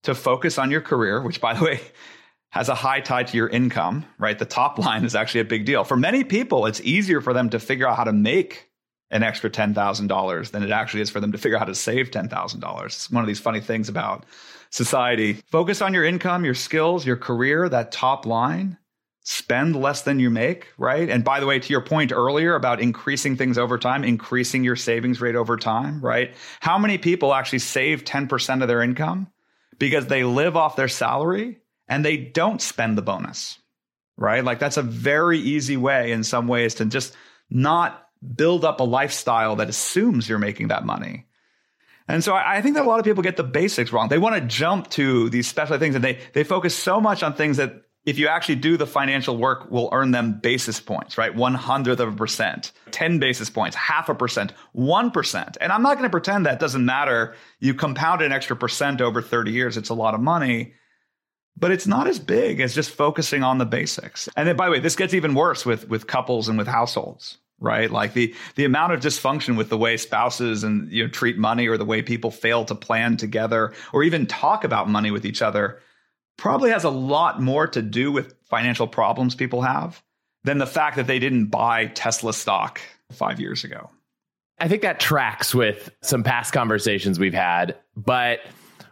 to focus on your career, which by the way, has a high tie to your income, right? The top line is actually a big deal. For many people, it's easier for them to figure out how to make an extra $10,000 than it actually is for them to figure out how to save $10,000. It's one of these funny things about society. Focus on your income, your skills, your career, that top line. Spend less than you make, right? And by the way, to your point earlier about increasing things over time, increasing your savings rate over time, right? How many people actually save 10% of their income because they live off their salary and they don't spend the bonus, right? Like that's a very easy way in some ways to just not build up a lifestyle that assumes you're making that money. And so I, think that a lot of people get the basics wrong. They want to jump to these special things and they, they focus so much on things that if you actually do the financial work will earn them basis points, right? One hundredth of a percent, 10 basis points, half a percent, 1%. And I'm not going to pretend that doesn't matter. You compound an extra percent over 30 years. It's a lot of money, but it's not as big as just focusing on the basics. And then, by the way, this gets even worse with, with couples and with households right? Like the the amount of dysfunction with the way spouses and you know treat money or the way people fail to plan together or even talk about money with each other probably has a lot more to do with financial problems people have than the fact that they didn't buy Tesla stock 5 years ago. I think that tracks with some past conversations we've had, but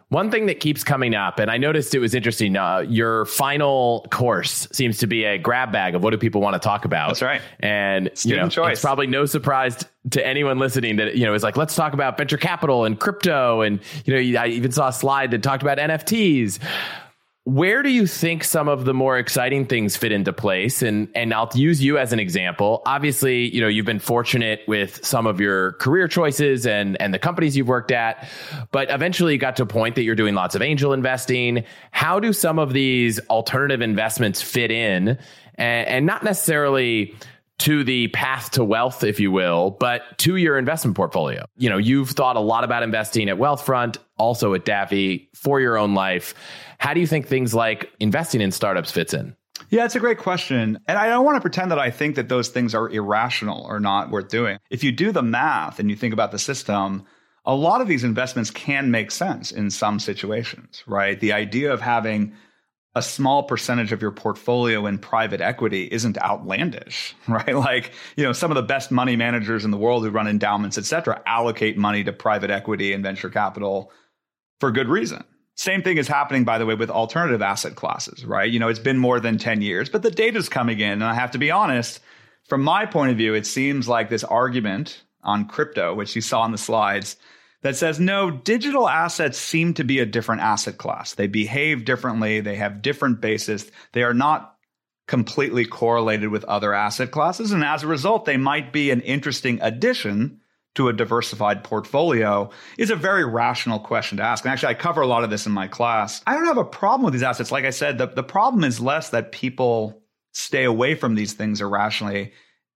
one thing that keeps coming up, and I noticed it was interesting. Uh, your final course seems to be a grab bag of what do people want to talk about. That's right. And Student you know, choice. it's probably no surprise to anyone listening that you know is like, let's talk about venture capital and crypto, and you know, I even saw a slide that talked about NFTs where do you think some of the more exciting things fit into place? And and I'll use you as an example. Obviously you know you've been fortunate with some of your career choices and and the companies you've worked at but eventually you got to a point that you're doing lots of angel investing. How do some of these alternative investments fit in? And, and not necessarily to the path to wealth, if you will, but to your investment portfolio. You know, you've thought a lot about investing at Wealthfront, also at Daffy for your own life. How do you think things like investing in startups fits in? Yeah, it's a great question. And I don't want to pretend that I think that those things are irrational or not worth doing. If you do the math and you think about the system, a lot of these investments can make sense in some situations, right? The idea of having a small percentage of your portfolio in private equity isn't outlandish, right? Like, you know, some of the best money managers in the world who run endowments, et cetera, allocate money to private equity and venture capital for good reason. Same thing is happening, by the way, with alternative asset classes, right? You know, it's been more than 10 years, but the data's coming in. And I have to be honest, from my point of view, it seems like this argument on crypto, which you saw in the slides, that says no, digital assets seem to be a different asset class. They behave differently, they have different basis, they are not completely correlated with other asset classes. And as a result, they might be an interesting addition to a diversified portfolio is a very rational question to ask. And actually, I cover a lot of this in my class. I don't have a problem with these assets. Like I said, the, the problem is less that people stay away from these things irrationally.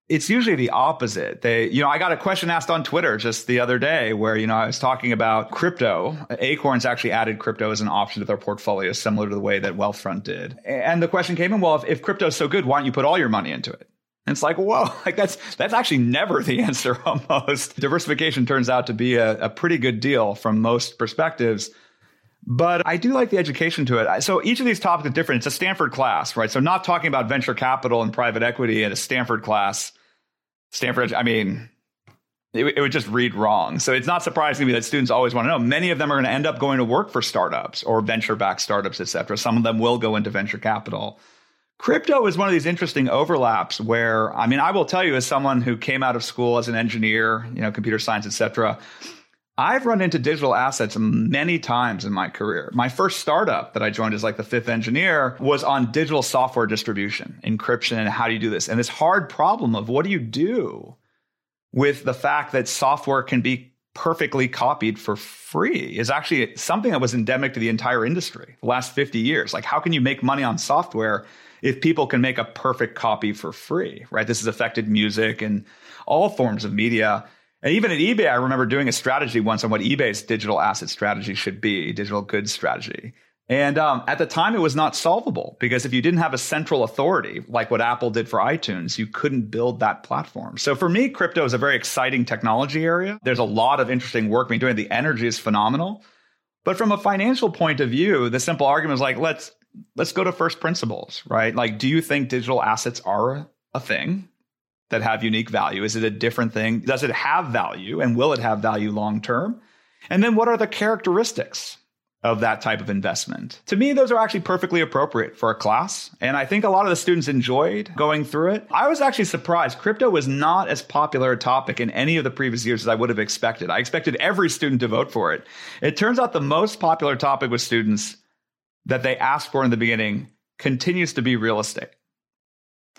It's usually the opposite. They, you know, I got a question asked on Twitter just the other day where, you know, I was talking about crypto. Acorns actually added crypto as an option to their portfolio, similar to the way that Wealthfront did. And the question came in, well, if, if crypto is so good, why don't you put all your money into it? And it's like, whoa, like that's that's actually never the answer almost. Diversification turns out to be a, a pretty good deal from most perspectives. But I do like the education to it. So each of these topics is different. It's a Stanford class, right? So not talking about venture capital and private equity in a Stanford class. Stanford, I mean, it, it, would just read wrong. So it's not surprising to me that students always want to know. Many of them are going to end up going to work for startups or venture-backed startups, et cetera. Some of them will go into venture capital. Crypto is one of these interesting overlaps where, I mean, I will tell you, as someone who came out of school as an engineer, you know, computer science, et cetera, I've run into digital assets many times in my career. My first startup that I joined as like the fifth engineer was on digital software distribution, encryption, and how do you do this? And this hard problem of what do you do with the fact that software can be perfectly copied for free is actually something that was endemic to the entire industry the last 50 years. Like, how can you make money on software if people can make a perfect copy for free, right? This has affected music and all forms of media. And even at eBay, I remember doing a strategy once on what eBay's digital asset strategy should be, digital goods strategy. And um, at the time, it was not solvable because if you didn't have a central authority, like what Apple did for iTunes, you couldn't build that platform. So for me, crypto is a very exciting technology area. There's a lot of interesting work being done. The energy is phenomenal. But from a financial point of view, the simple argument is like, let's let's go to first principles, right? Like, do you think digital assets are a thing that have unique value? Is it a different thing? Does it have value and will it have value long term? And then what are the characteristics of that type of investment? To me, those are actually perfectly appropriate for a class. And I think a lot of the students enjoyed going through it. I was actually surprised. Crypto was not as popular a topic in any of the previous years as I would have expected. I expected every student to vote for it. It turns out the most popular topic with students that they asked for in the beginning continues to be real estate.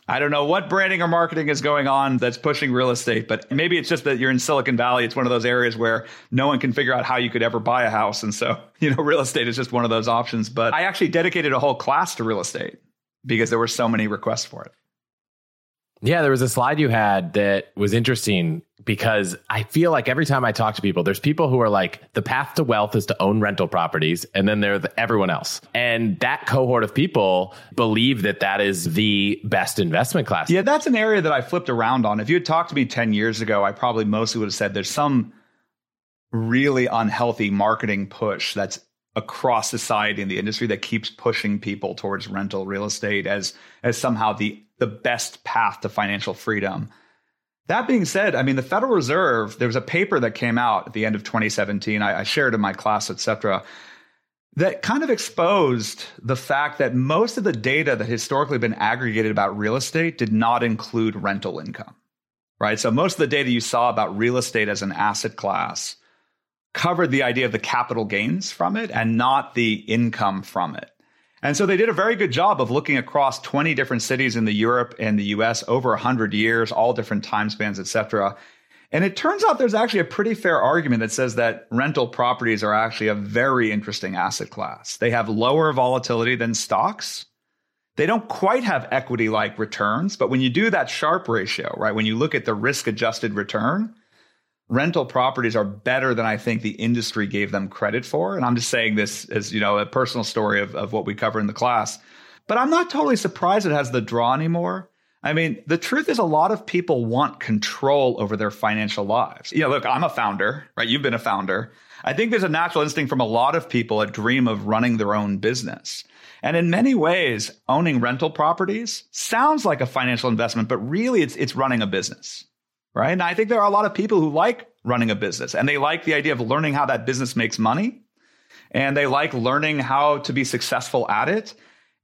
I don't know what branding or marketing is going on that's pushing real estate, but maybe it's just that you're in Silicon Valley. It's one of those areas where no one can figure out how you could ever buy a house. And so, you know, real estate is just one of those options. But I actually dedicated a whole class to real estate because there were so many requests for it. Yeah, there was a slide you had that was interesting because I feel like every time I talk to people, there's people who are like, the path to wealth is to own rental properties, and then there's the, everyone else. And that cohort of people believe that that is the best investment class. Yeah, that's an area that I flipped around on. If you had talked to me 10 years ago, I probably mostly would have said there's some really unhealthy marketing push that's across society and the industry that keeps pushing people towards rental real estate as as somehow the the best path to financial freedom. That being said, I mean, the Federal Reserve, there was a paper that came out at the end of 2017. I, I shared in my class, et cetera, that kind of exposed the fact that most of the data that historically been aggregated about real estate did not include rental income, right? So most of the data you saw about real estate as an asset class covered the idea of the capital gains from it and not the income from it. And so they did a very good job of looking across 20 different cities in the Europe and the US over 100 years, all different time spans, et cetera. And it turns out there's actually a pretty fair argument that says that rental properties are actually a very interesting asset class. They have lower volatility than stocks. They don't quite have equity like returns, but when you do that Sharpe ratio, right, when you look at the risk adjusted return, rental properties are better than I think the industry gave them credit for. And I'm just saying this as, you know, a personal story of, of what we cover in the class. But I'm not totally surprised it has the draw anymore. I mean, the truth is a lot of people want control over their financial lives. You know, look, I'm a founder, right? You've been a founder. I think there's a natural instinct from a lot of people a dream of running their own business. And in many ways, owning rental properties sounds like a financial investment, but really it's it's running a business right? And I think there are a lot of people who like running a business and they like the idea of learning how that business makes money and they like learning how to be successful at it.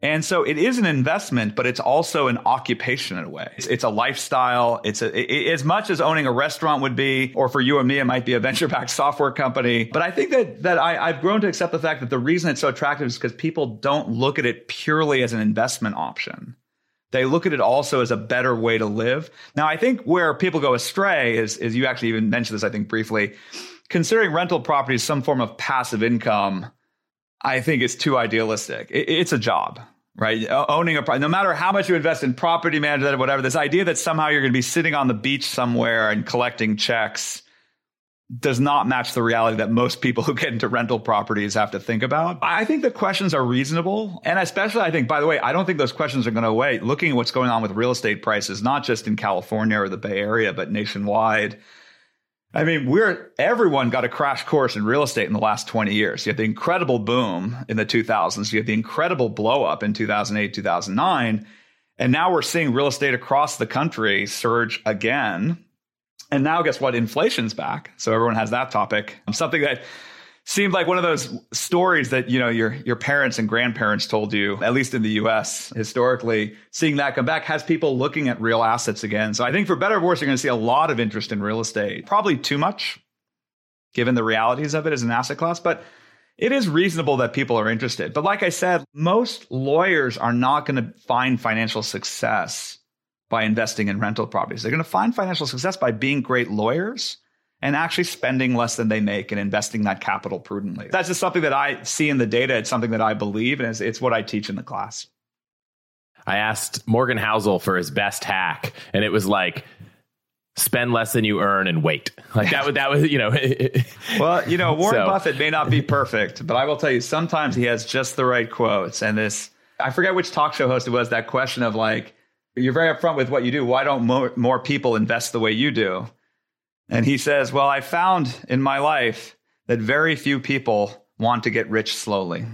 And so it is an investment, but it's also an occupation in a way. It's, it's a lifestyle. It's a, it, as much as owning a restaurant would be, or for you and me, it might be a venture backed software company. But I think that, that I, I've grown to accept the fact that the reason it's so attractive is because people don't look at it purely as an investment option. They look at it also as a better way to live. Now, I think where people go astray is, is you actually even mentioned this, I think, briefly. Considering rental properties some form of passive income, I think is too idealistic. It, it's a job, right? Owning a property, no matter how much you invest in property management or whatever, this idea that somehow you're going to be sitting on the beach somewhere and collecting checks does not match the reality that most people who get into rental properties have to think about. I think the questions are reasonable. And especially, I think, by the way, I don't think those questions are going to wait. Looking at what's going on with real estate prices, not just in California or the Bay Area, but nationwide. I mean, we're everyone got a crash course in real estate in the last 20 years. You had the incredible boom in the 2000s, you had the incredible blow up in 2008, 2009. And now we're seeing real estate across the country surge again and now, guess what? Inflation's back. So everyone has that topic. Um, something that seemed like one of those stories that you know your your parents and grandparents told you at least in the US historically seeing that come back has people looking at real assets again so i think for better or worse you're going to see a lot of interest in real estate probably too much given the realities of it as an asset class but it is reasonable that people are interested but like i said most lawyers are not going to find financial success by investing in rental properties. They're going to find financial success by being great lawyers and actually spending less than they make and investing that capital prudently. That's just something that I see in the data. It's something that I believe, and it's, it's what I teach in the class. I asked Morgan Housel for his best hack, and it was like, spend less than you earn and wait. Like that was that was you know. well, you know, Warren so. Buffett may not be perfect, but I will tell you, sometimes he has just the right quotes. And this, I forget which talk show host it was. That question of like, you're very upfront with what you do. Why don't more, more people invest the way you do? And he says, Well, I found in my life that very few people want to get rich slowly.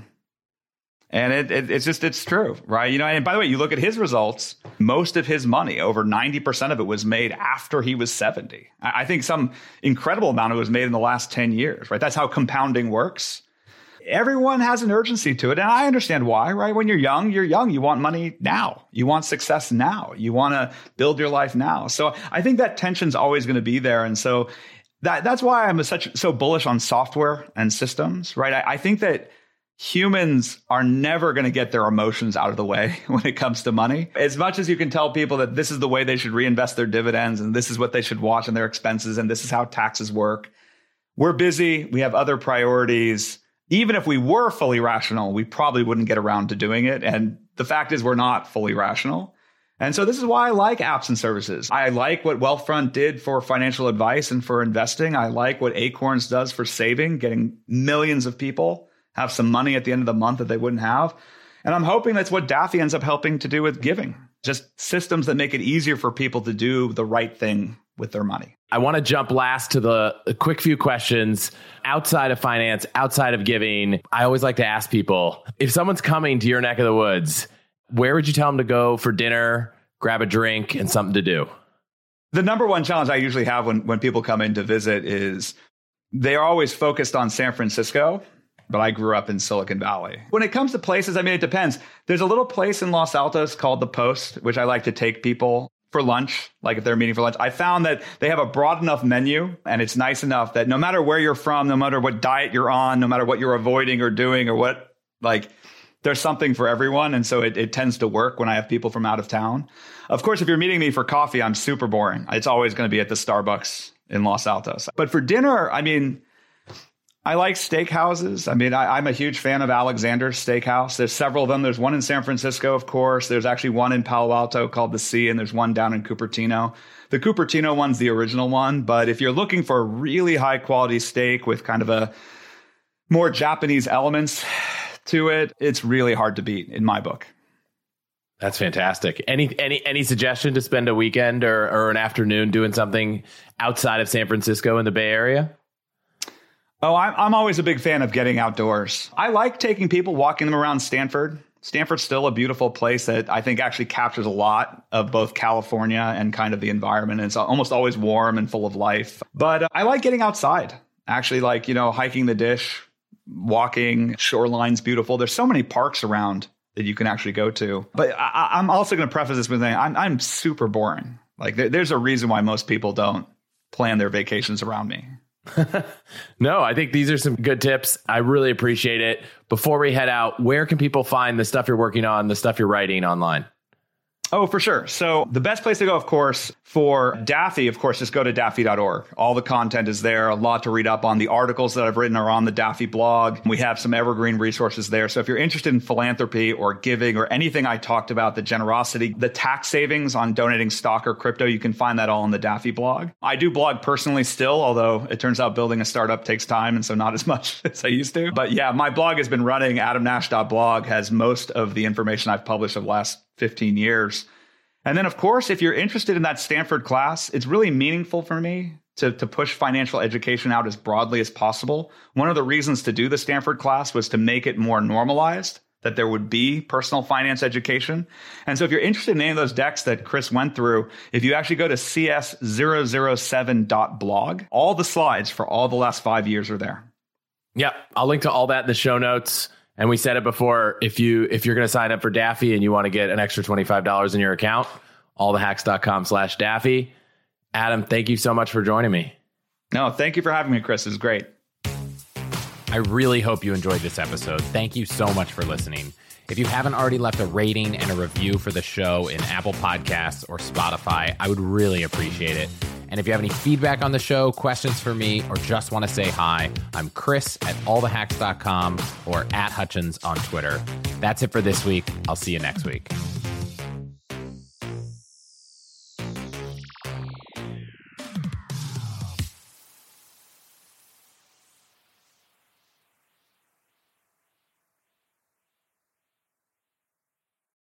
And it, it, it's just, it's true, right? You know, and by the way, you look at his results, most of his money, over 90% of it was made after he was 70. I think some incredible amount of it was made in the last 10 years, right? That's how compounding works. Everyone has an urgency to it. And I understand why, right? When you're young, you're young. You want money now. You want success now. You want to build your life now. So I think that tension's always going to be there. And so that, that's why I'm such so bullish on software and systems, right? I, I think that humans are never going to get their emotions out of the way when it comes to money. As much as you can tell people that this is the way they should reinvest their dividends and this is what they should watch in their expenses and this is how taxes work. We're busy. We have other priorities. Even if we were fully rational, we probably wouldn't get around to doing it. And the fact is, we're not fully rational. And so this is why I like apps and services. I like what Wealthfront did for financial advice and for investing. I like what Acorns does for saving, getting millions of people have some money at the end of the month that they wouldn't have. And I'm hoping that's what Daffy ends up helping to do with giving. Just systems that make it easier for people to do the right thing with their money. I want to jump last to the quick few questions outside of finance, outside of giving. I always like to ask people if someone's coming to your neck of the woods, where would you tell them to go for dinner, grab a drink, and something to do? The number one challenge I usually have when, when people come in to visit is they are always focused on San Francisco but I grew up in Silicon Valley. When it comes to places, I mean, it depends. There's a little place in Los Altos called The Post, which I like to take people for lunch, like if they're meeting for lunch. I found that they have a broad enough menu and it's nice enough that no matter where you're from, no matter what diet you're on, no matter what you're avoiding or doing or what, like, there's something for everyone. And so it, it tends to work when I have people from out of town. Of course, if you're meeting me for coffee, I'm super boring. It's always going to be at the Starbucks in Los Altos. But for dinner, I mean, I like steakhouses. I mean, I, am a huge fan of Alexander's Steakhouse. There's several of them. There's one in San Francisco, of course. There's actually one in Palo Alto called the Sea, and there's one down in Cupertino. The Cupertino one's the original one, but if you're looking for a really high quality steak with kind of a more Japanese elements to it, it's really hard to beat in my book. That's fantastic. Any any any suggestion to spend a weekend or, or an afternoon doing something outside of San Francisco in the Bay Area? Oh, I'm, always a big fan of getting outdoors. I like taking people, walking them around Stanford. Stanford's still a beautiful place that I think actually captures a lot of both California and kind of the environment. It's almost always warm and full of life. But uh, I like getting outside, actually, like, you know, hiking the dish, walking, shoreline's beautiful. There's so many parks around that you can actually go to. But I, am also going to preface this with saying I'm, I'm super boring. Like, there, there's a reason why most people don't plan their vacations around me. No, I think these are some good tips. I really appreciate it. Before we head out, where can people find the stuff you're working on, the stuff you're writing online? Oh, for sure. So the best place to go, of course, for Daffy, of course, just go to daffy.org. All the content is there, a lot to read up on. The articles that I've written are on the Daffy blog. We have some evergreen resources there. So if you're interested in philanthropy or giving or anything I talked about, the generosity, the tax savings on donating stock or crypto, you can find that all on the Daffy blog. I do blog personally still, although it turns out building a startup takes time and so not as much as I used to. But yeah, my blog has been running. AdamNash.blog has most of the information I've published of the last 15 years. And then, of course, if you're interested in that Stanford class, it's really meaningful for me to, to push financial education out as broadly as possible. One of the reasons to do the Stanford class was to make it more normalized that there would be personal finance education. And so if you're interested in any of those decks that Chris went through, if you actually go to cs007.blog, all the slides for all the last five years are there. Yeah, I'll link to all that in the show notes. And we said it before, if you if you're going to sign up for Daffy and you want to get an extra $25 in your account, allthehacks.com slash Daffy. Adam, thank you so much for joining me. No, thank you for having me, Chris. It was great. I really hope you enjoyed this episode. Thank you so much for listening. If you haven't already left a rating and a review for the show in Apple Podcasts or Spotify, I would really appreciate it. And if you have any feedback on the show, questions for me, or just want to say hi, I'm Chris at allthehacks.com or at Hutchins on Twitter. That's it for this week. I'll see you next week.